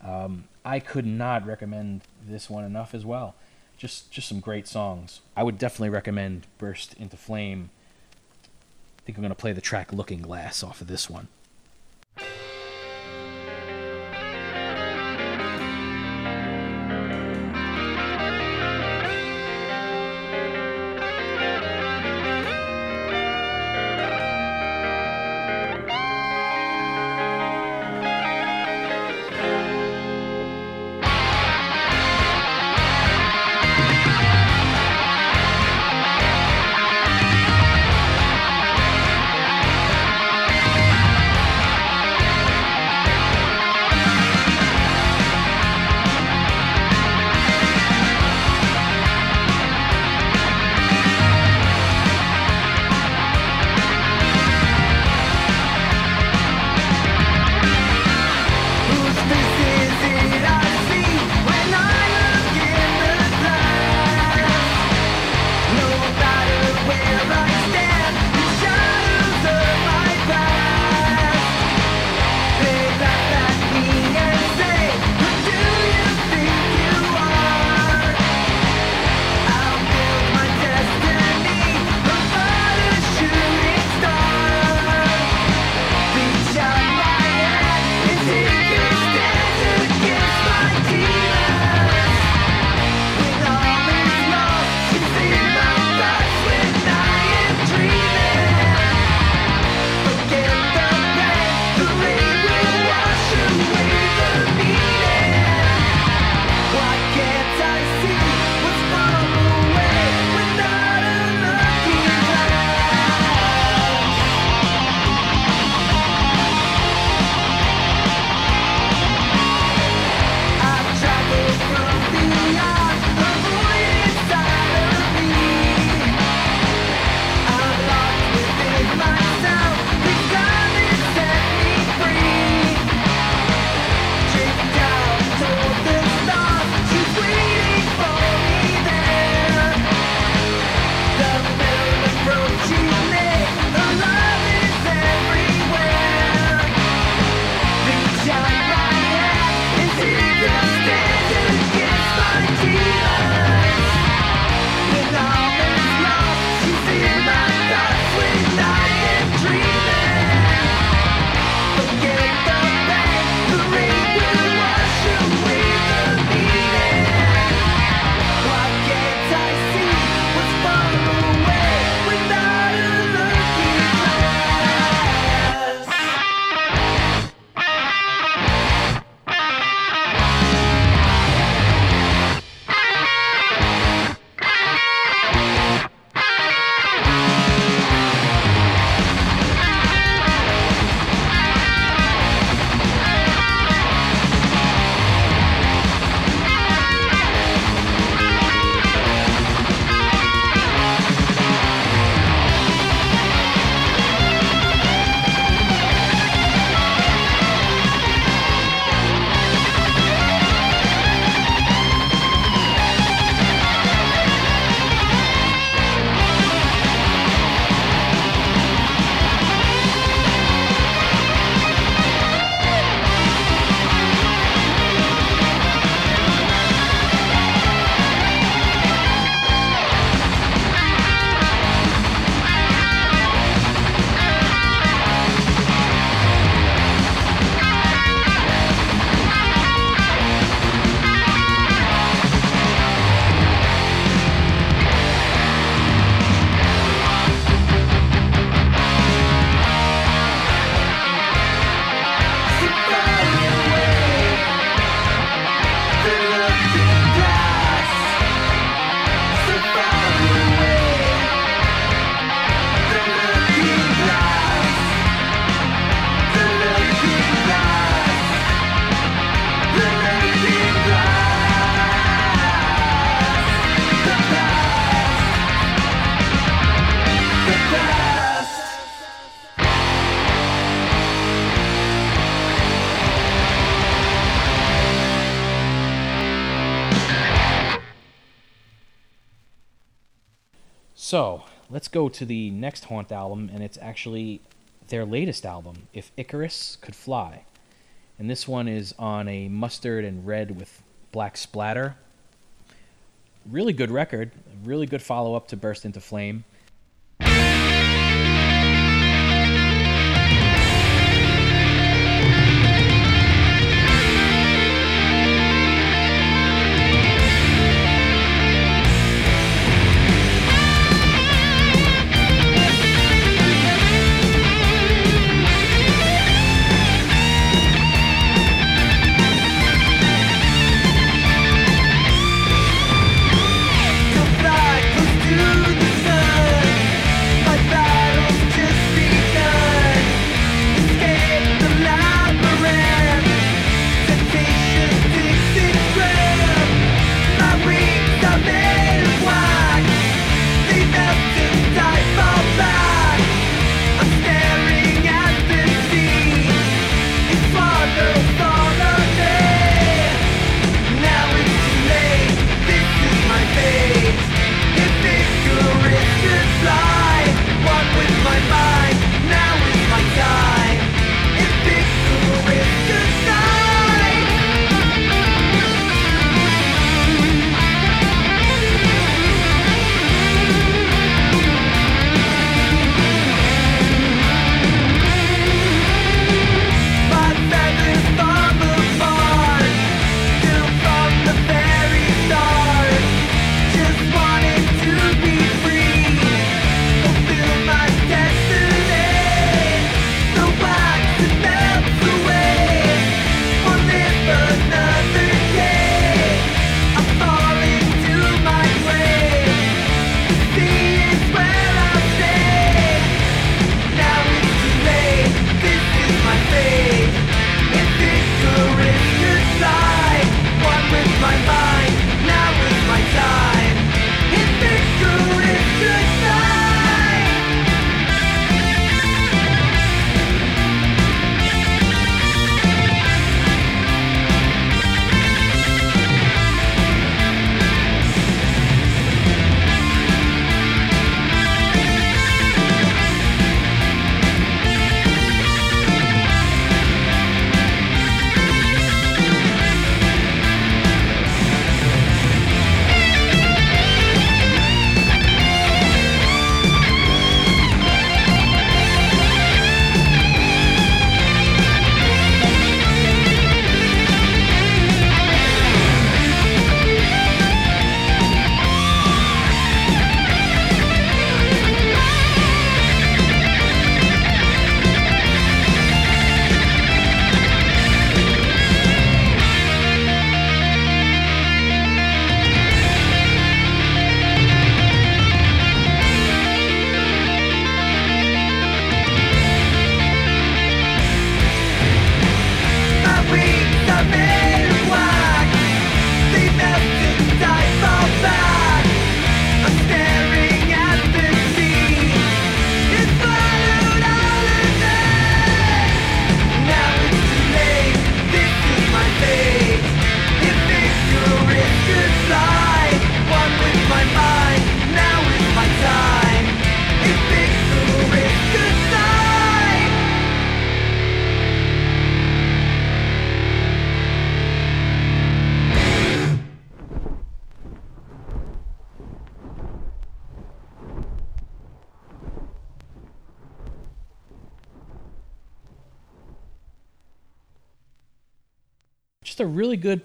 Um, I could not recommend this one enough as well. Just just some great songs. I would definitely recommend Burst into Flame. I think I'm going to play the track Looking Glass off of this one. So let's go to the next Haunt album, and it's actually their latest album, If Icarus Could Fly. And this one is on a mustard and red with black splatter. Really good record, really good follow up to Burst into Flame.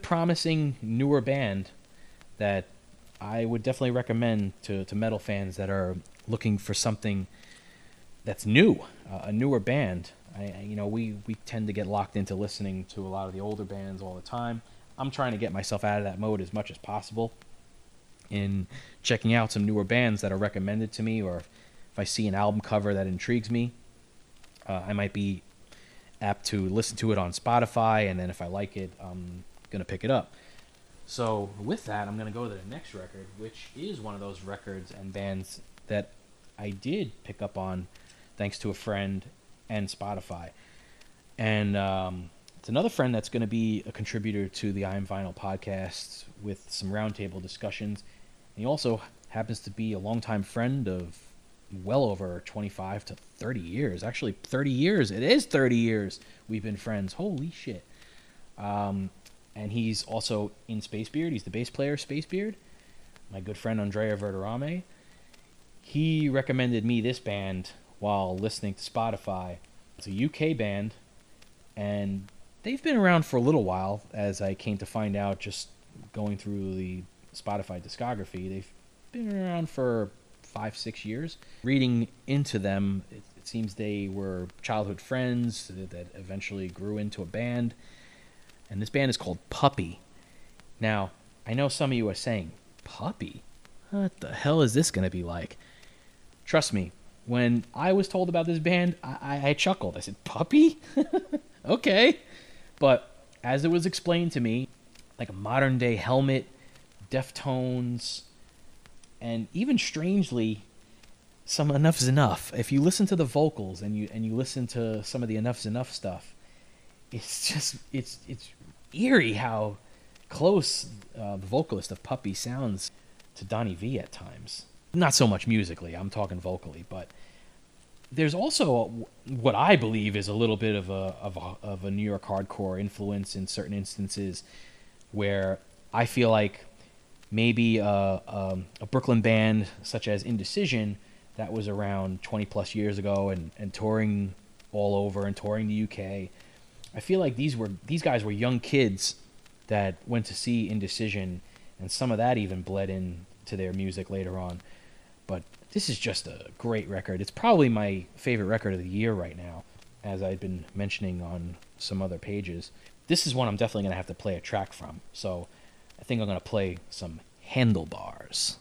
Promising newer band that I would definitely recommend to, to metal fans that are looking for something that's new, uh, a newer band. I, you know, we, we tend to get locked into listening to a lot of the older bands all the time. I'm trying to get myself out of that mode as much as possible in checking out some newer bands that are recommended to me, or if I see an album cover that intrigues me, uh, I might be apt to listen to it on Spotify, and then if I like it, I'm gonna pick it up. So with that, I'm gonna go to the next record, which is one of those records and bands that I did pick up on, thanks to a friend and Spotify, and um, it's another friend that's going to be a contributor to the I Am Vinyl podcast with some roundtable discussions. He also happens to be a longtime friend of well over 25 to 30 years. Actually, 30 years. It is 30 years we've been friends. Holy shit. Um, and he's also in Space Beard. He's the bass player, of Space Beard. My good friend Andrea Verderame. He recommended me this band while listening to Spotify. It's a UK band, and they've been around for a little while, as I came to find out just going through the Spotify discography. They've been around for five, six years. Reading into them, it, it seems they were childhood friends that eventually grew into a band. And this band is called Puppy. Now, I know some of you are saying, Puppy? What the hell is this going to be like? Trust me, when I was told about this band, I, I, I chuckled. I said, Puppy? okay. But as it was explained to me, like a modern day helmet, Deftones, and even strangely, some Enuff Z'Nuff. If you listen to the vocals and you and you listen to some of the Enuff Z'Nuff stuff, it's just it's it's eerie how close uh, the vocalist of Puppy sounds to Donnie V at times. Not so much musically, I'm talking vocally, but there's also a, what I believe is a little bit of a, of a of a New York hardcore influence in certain instances, where I feel like maybe a, a, a Brooklyn band such as Indecision that was around 20 plus years ago and, and touring all over and touring the UK. I feel like these were these guys were young kids that went to see Indecision, and some of that even bled into their music later on. But this is just a great record. It's probably my favorite record of the year right now, as I've been mentioning on some other pages. This is one I'm definitely going to have to play a track from. So I think I'm going to play some handlebars.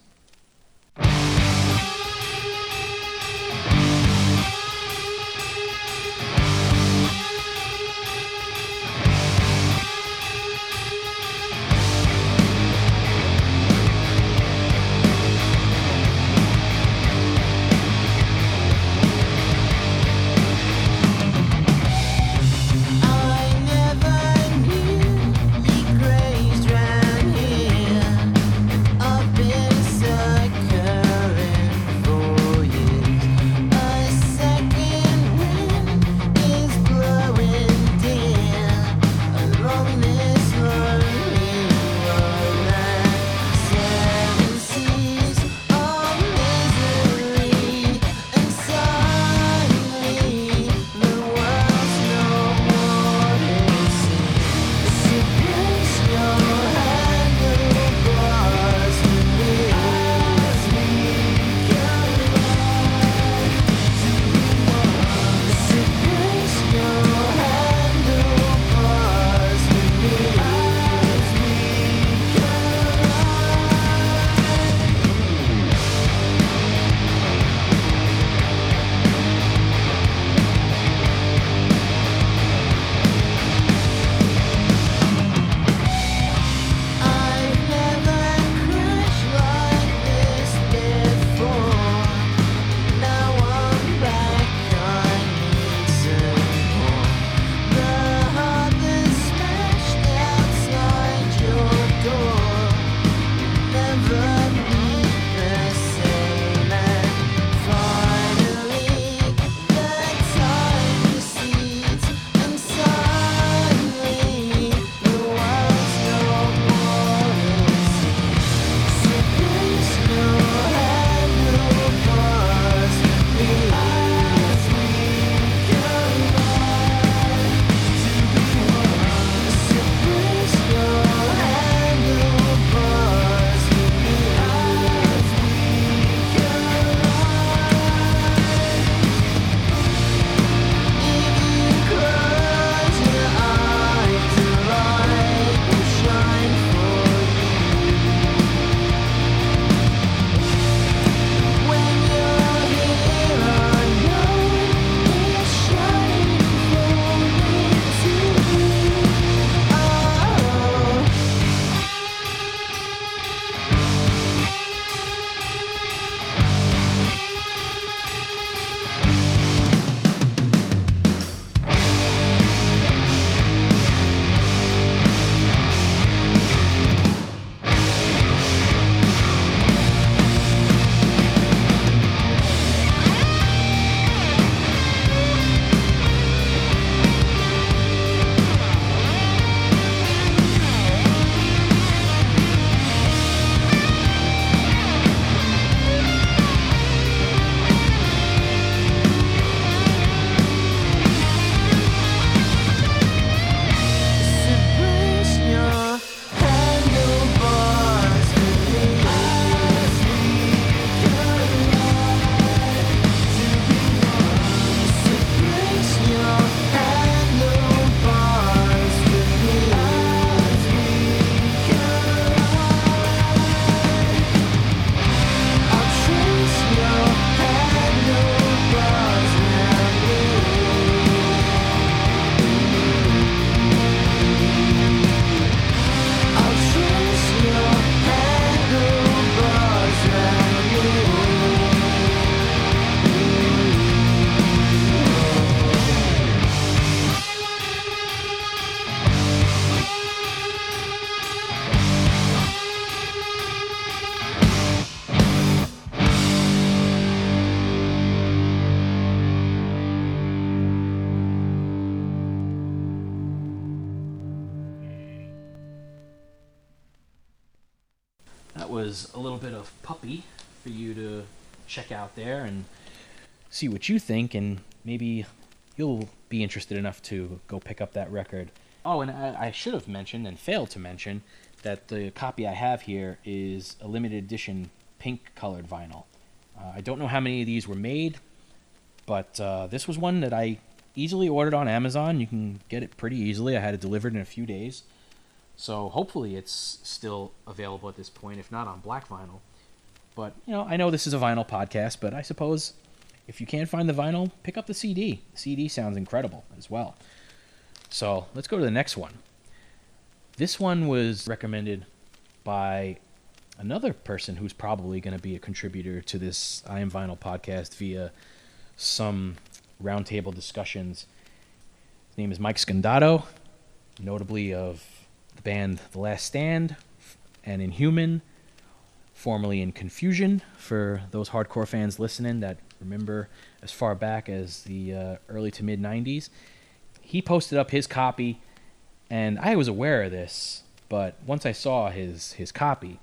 Check out there and see what you think, and maybe you'll be interested enough to go pick up that record. Oh, and I, I should have mentioned and failed to mention that the copy I have here is a limited edition pink colored vinyl. Uh, I don't know how many of these were made, but uh, this was one that I easily ordered on Amazon. You can get it pretty easily. I had it delivered in a few days. So hopefully it's still available at this point, if not on black vinyl. But, you know, I know this is a vinyl podcast, but I suppose if you can't find the vinyl, pick up the CD. The CD sounds incredible as well. So let's go to the next one. This one was recommended by another person who's probably going to be a contributor to this I Am Vinyl podcast via some roundtable discussions. His name is Mike Scandato, notably of the band The Last Stand and Inhuman, formerly in Confusion, for those hardcore fans listening that remember as far back as the uh, early to mid 90s. He posted up his copy, and I was aware of this, but once I saw his, his copy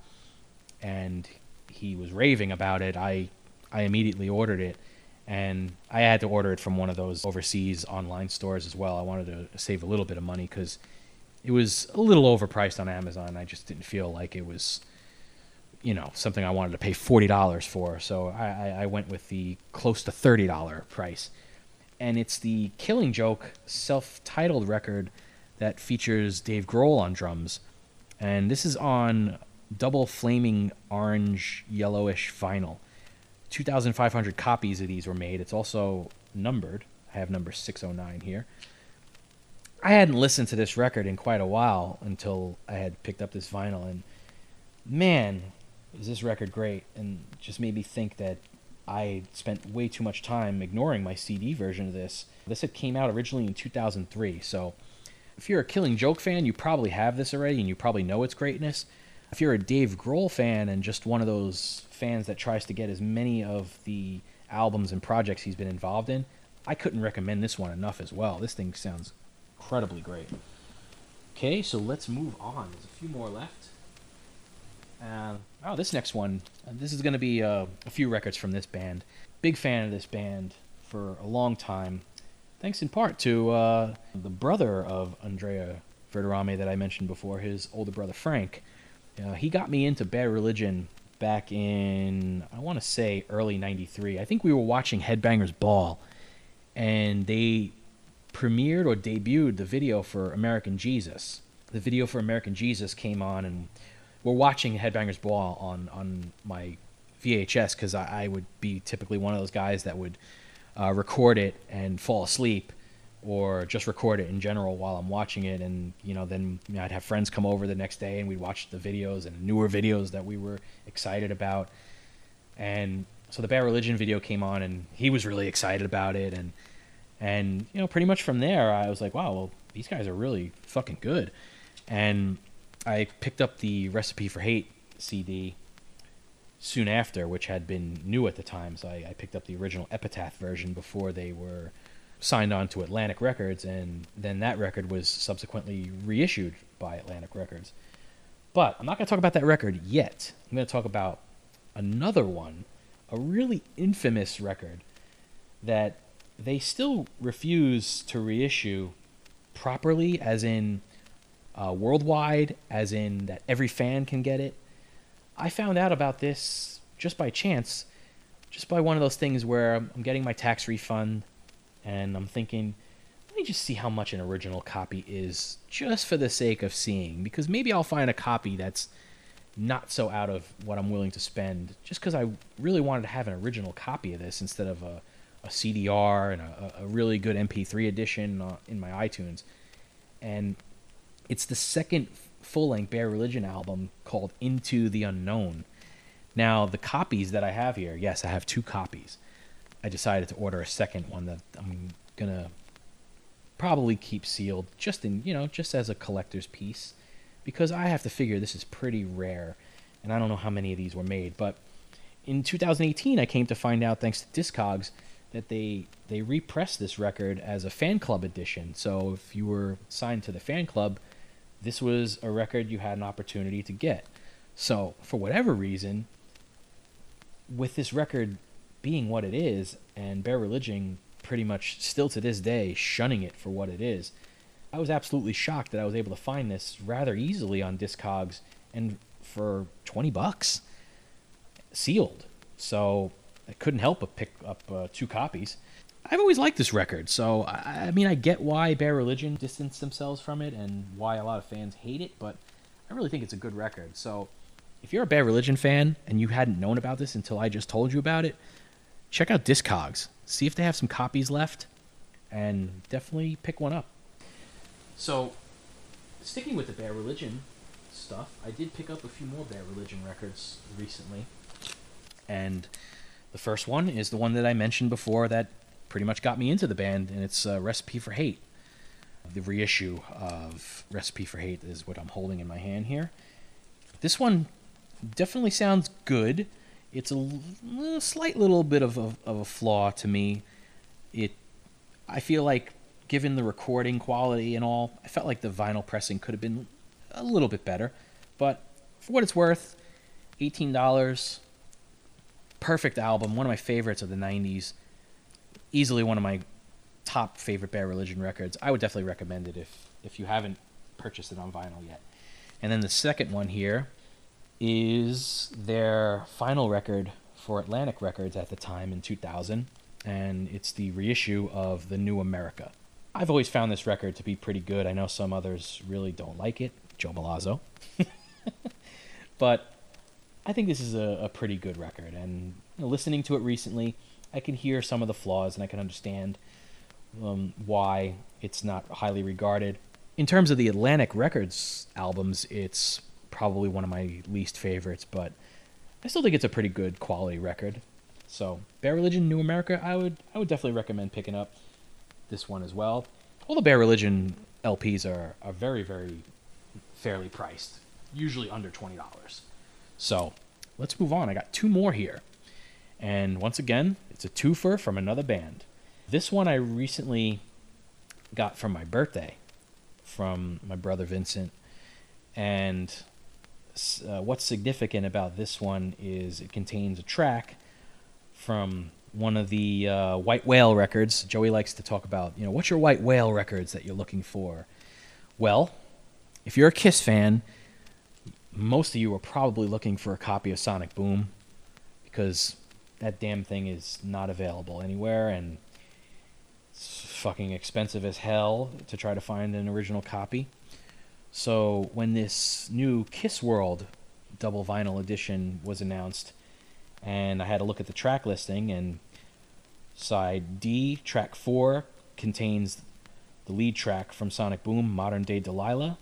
and he was raving about it, I, I immediately ordered it. And I had to order it from one of those overseas online stores as well. I wanted to save a little bit of money because it was a little overpriced on Amazon. I just didn't feel like it was, you know, something I wanted to pay forty dollars for. So I, I, went with the close to thirty dollar price, and it's the Killing Joke self-titled record that features Dave Grohl on drums, and this is on double flaming orange yellowish vinyl. 2,500 copies of these were made. It's also numbered. I have number 609 here. I hadn't listened to this record in quite a while until I had picked up this vinyl, and man, is this record great! And just made me think that I spent way too much time ignoring my CD version of this. This had came out originally in 2003, so if you're a Killing Joke fan, you probably have this already, and you probably know its greatness. If you're a Dave Grohl fan and just one of those fans that tries to get as many of the albums and projects he's been involved in, I couldn't recommend this one enough as well. This thing sounds incredibly great. Okay, so let's move on. There's a few more left. Uh, oh, this next one. uh, This is going to be uh, a few records from this band. Big fan of this band for a long time. Thanks in part to uh, the brother of Andrea Verderame that I mentioned before, his older brother Frank. Uh, he got me into Bad Religion back in, I want to say, early 93. I think we were watching Headbangers Ball, and they premiered or debuted the video for American Jesus. The video for American Jesus came on, and we're watching Headbangers Ball on, on my VHS because I, I would be typically one of those guys that would uh, record it and fall asleep or just record it in general while I'm watching it. And, you know, then you know, I'd have friends come over the next day and we'd watch the videos and newer videos that we were excited about. And so the Bad Religion video came on and he was really excited about it. And, and, you know, pretty much from there, I was like, wow, well, these guys are really fucking good. And I picked up the Recipe for Hate CD soon after, which had been new at the time. So I, I picked up the original Epitaph version before they were signed on to Atlantic Records, and then that record was subsequently reissued by Atlantic Records. But I'm not going to talk about that record yet. I'm going to talk about another one, a really infamous record that they still refuse to reissue properly, as in uh, worldwide, as in that every fan can get it. I found out about this just by chance, just by one of those things where I'm getting my tax refund and I'm thinking, let me just see how much an original copy is, just for the sake of seeing, because maybe I'll find a copy that's not so out of what I'm willing to spend, just because I really wanted to have an original copy of this instead of a, a CDR and a, a really good MP3 edition uh, in my iTunes. And it's the second full length Bad Religion album called Into the Unknown. Now, the copies that I have here, yes, I have two copies. I decided to order a second one that I'm gonna probably keep sealed, just in you know, just as a collector's piece, because I have to figure this is pretty rare, and I don't know how many of these were made. But in 2018, I came to find out, thanks to Discogs, that they they repressed this record as a fan club edition. So if you were signed to the fan club, this was a record you had an opportunity to get. So, for whatever reason, with this record being what it is, and Bad Religion pretty much still to this day shunning it for what it is, I was absolutely shocked that I was able to find this rather easily on Discogs and for 20 bucks sealed. So I couldn't help but pick up uh, two copies. I've always liked this record, so I, I mean, I get why Bad Religion distanced themselves from it and why a lot of fans hate it, but I really think it's a good record. So if you're a Bad Religion fan and you hadn't known about this until I just told you about it, check out Discogs. See if they have some copies left, and definitely pick one up. So, sticking with the Bad Religion stuff, I did pick up a few more Bad Religion records recently. And the first one is the one that I mentioned before that pretty much got me into the band, and it's uh, Recipe for Hate. The reissue of Recipe for Hate is what I'm holding in my hand here. This one definitely sounds good. It's a slight little bit of a, of a flaw to me. It, I feel like, given the recording quality and all, I felt like the vinyl pressing could have been a little bit better. But for what it's worth, eighteen dollars. Perfect album, one of my favorites of the '90s. Easily one of my top favorite Bad Religion records. I would definitely recommend it if if you haven't purchased it on vinyl yet. And then the second one here is their final record for Atlantic Records at the time in 2000, and it's the reissue of The New America. I've always found this record to be pretty good. I know some others really don't like it, Joe Malazzo. but I think this is a, a pretty good record, and you know, listening to it recently, I can hear some of the flaws and I can understand um, why it's not highly regarded. In terms of the Atlantic Records albums, it's probably one of my least favorites, but I still think it's a pretty good quality record. So, Bad Religion, New America, I would I would definitely recommend picking up this one as well. All the Bad Religion LPs are, are very, very fairly priced, usually under twenty dollars. So, let's move on. I got two more here. And once again, it's a twofer from another band. This one I recently got from my birthday from my brother Vincent. And uh, what's significant about this one is it contains a track from one of the uh, White Whale records. Joey likes to talk about, you know, what's your White Whale records that you're looking for? Well, if you're a Kiss fan, most of you are probably looking for a copy of Sonic Boom because that damn thing is not available anywhere and it's fucking expensive as hell to try to find an original copy. So when this new Kiss World double vinyl edition was announced, and I had a look at the track listing, and side D, track four, contains the lead track from Sonic Boom, Modern Day Delilah.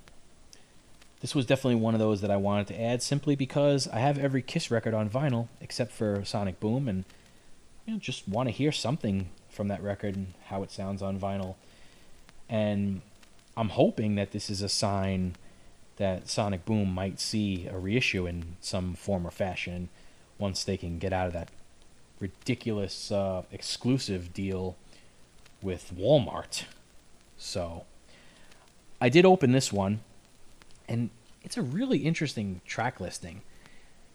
This was definitely one of those that I wanted to add simply because I have every Kiss record on vinyl except for Sonic Boom, and you know, just want to hear something from that record and how it sounds on vinyl. And I'm hoping that this is a sign that Sonic Boom might see a reissue in some form or fashion once they can get out of that ridiculous uh, exclusive deal with Walmart. So, I did open this one, and it's a really interesting track listing.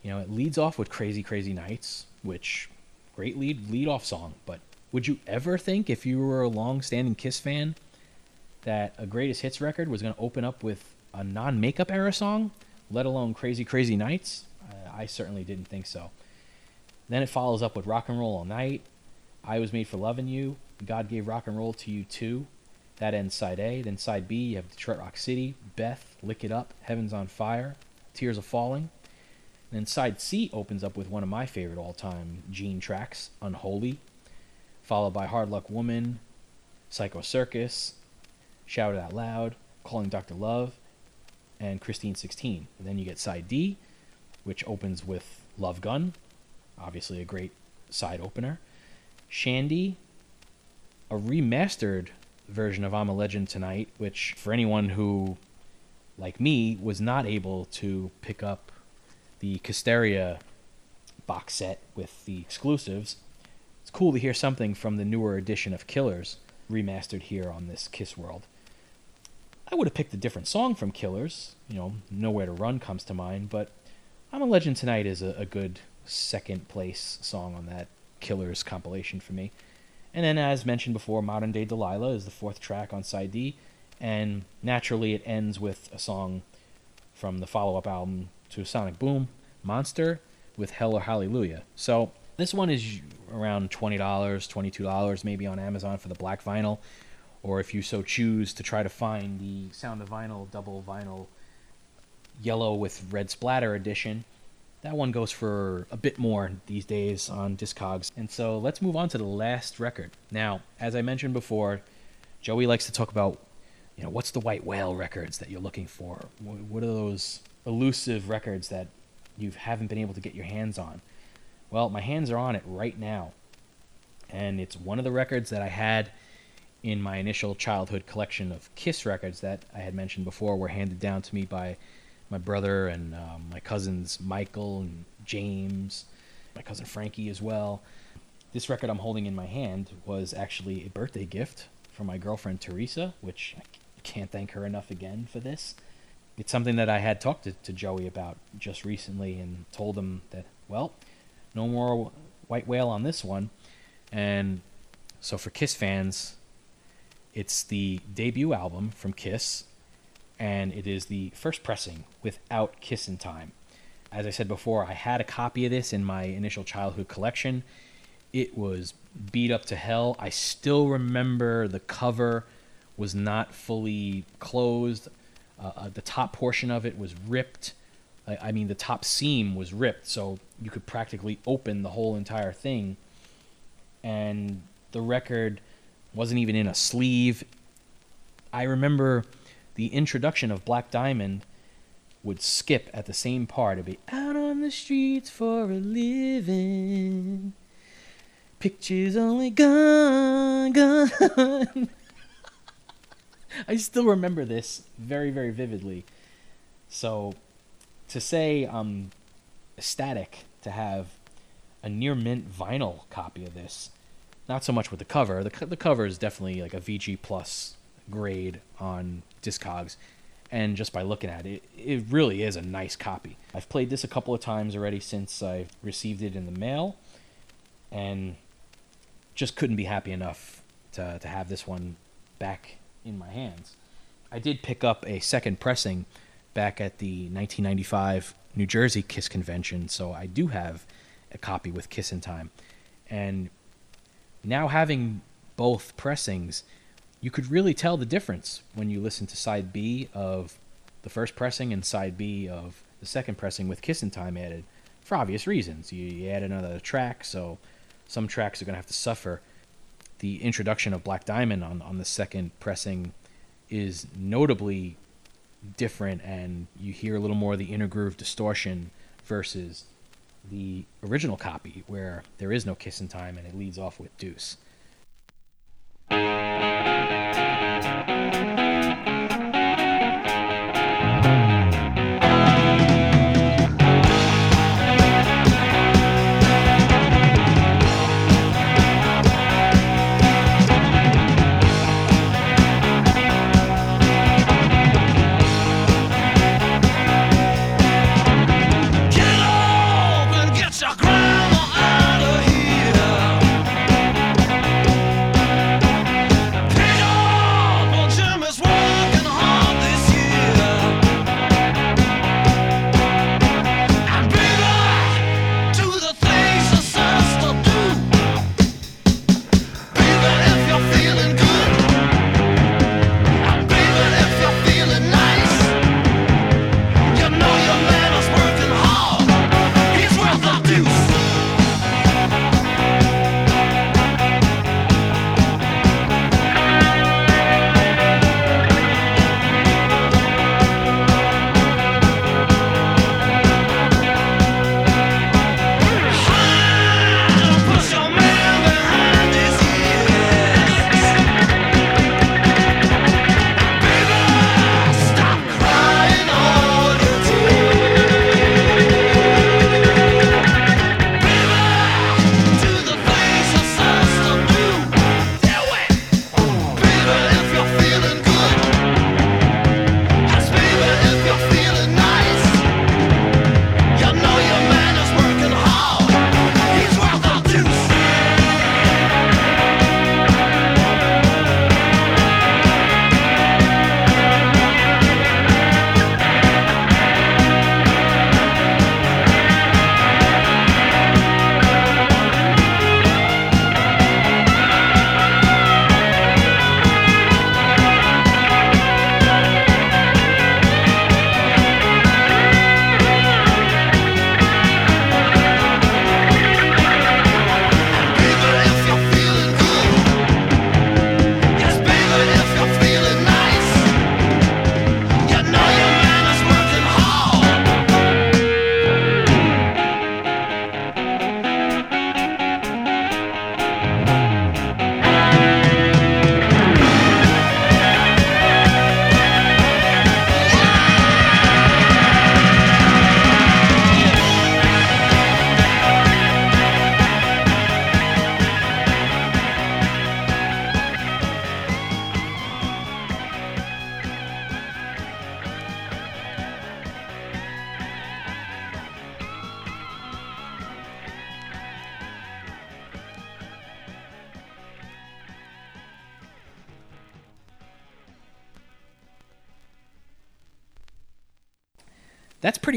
You know, it leads off with Crazy Crazy Nights, which great lead lead off song, but would you ever think if you were a long-standing Kiss fan that a greatest hits record was going to open up with a non-makeup era song, let alone Crazy Crazy Nights? Uh, I certainly didn't think so. Then it follows up with Rock and Roll All Night, I Was Made for Loving You, God Gave Rock and Roll to You Too. That ends side A. Then side B, you have Detroit Rock City, Beth, Lick It Up, Heaven's on Fire, Tears Are Falling. And then side C opens up with one of my favorite all time Gene tracks, Unholy, followed by Hard Luck Woman, Psycho Circus, Shout It Out Loud, Calling Dr. Love, and Christine 16. And then you get side D, which opens with Love Gun, obviously a great side opener. Shandi, a remastered version of I'm a Legend Tonight, which for anyone who, like me, was not able to pick up the Kissteria box set with the exclusives, it's cool to hear something from the newer edition of Killers remastered here on this Kiss World. I would have picked a different song from Killers, you know, Nowhere to Run comes to mind, but I'm a Legend Tonight is a, a good second place song on that Killers compilation for me. And then, as mentioned before, Modern Day Delilah is the fourth track on side D, and naturally it ends with a song from the follow up album to Sonic Boom, Monster, with Hell or Hallelujah. So this one is around $20, $22 maybe on Amazon for the black vinyl, or if you so choose to try to find the Sound of Vinyl double vinyl yellow with red splatter edition. That one goes for a bit more these days on Discogs. And so let's move on to the last record. Now, as I mentioned before, Joey likes to talk about, you know, what's the white whale records that you're looking for? What are those elusive records that you haven't been able to get your hands on? Well, my hands are on it right now. And it's one of the records that I had in my initial childhood collection of Kiss records that I had mentioned before were handed down to me by my brother and um, my cousins Michael and James, my cousin Frankie as well. This record I'm holding in my hand was actually a birthday gift from my girlfriend Teresa, which I can't thank her enough again for this. It's something that I had talked to, to Joey about just recently and told him that, well, no more White Whale on this one. And so for Kiss fans, it's the debut album from Kiss, and it is the first pressing without Kissin' Time. As I said before, I had a copy of this in my initial childhood collection. It was beat up to hell. I still remember the cover was not fully closed. Uh, uh, the top portion of it was ripped. I, I mean, the top seam was ripped, so you could practically open the whole entire thing. And the record wasn't even in a sleeve. I remember the introduction of Black Diamond would skip at the same part. It'd be out on the streets for a living. Pictures only gone, gone. I still remember this very, very vividly. So to say I'm ecstatic to have a near mint vinyl copy of this, not so much with the cover. The, co- the cover is definitely like a VG plus grade on Discogs, and just by looking at it, it really is a nice copy. I've played this a couple of times already since I received it in the mail, and just couldn't be happy enough to, to have this one back in my hands. I did pick up a second pressing back at the 1995 New Jersey Kiss convention, so I do have a copy with Kissin' Time. And now having both pressings, you could really tell the difference when you listen to side B of the first pressing and side B of the second pressing with Kissin' Time added for obvious reasons. You, you add another track, so some tracks are going to have to suffer. The introduction of Black Diamond on, on the second pressing is notably different, and you hear a little more of the inner groove distortion versus the original copy, where there is no Kissin' Time and it leads off with Deuce.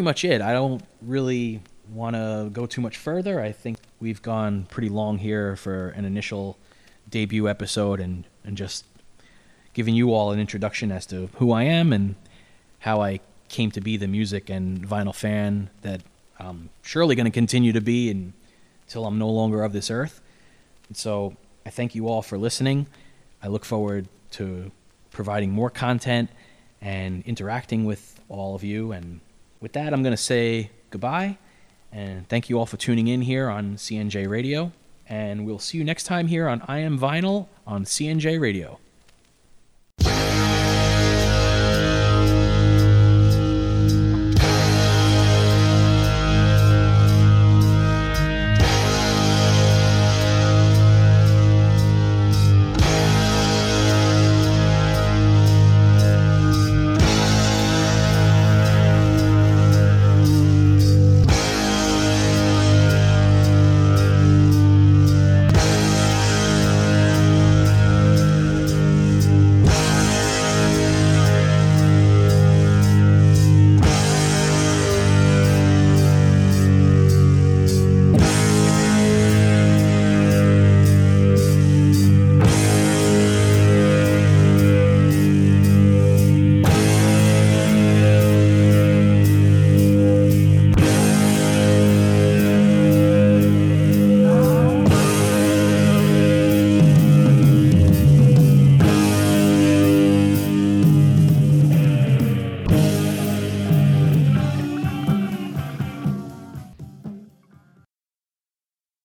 Much it. I don't really want to go too much further. I think we've gone pretty long here for an initial debut episode and, and just giving you all an introduction as to who I am and how I came to be the music and vinyl fan that I'm surely going to continue to be until I'm no longer of this earth. And so I thank you all for listening. I look forward to providing more content and interacting with all of you. And with that, I'm going to say goodbye and thank you all for tuning in here on CNJ Radio. And we'll see you next time here on I Am Vinyl on CNJ Radio.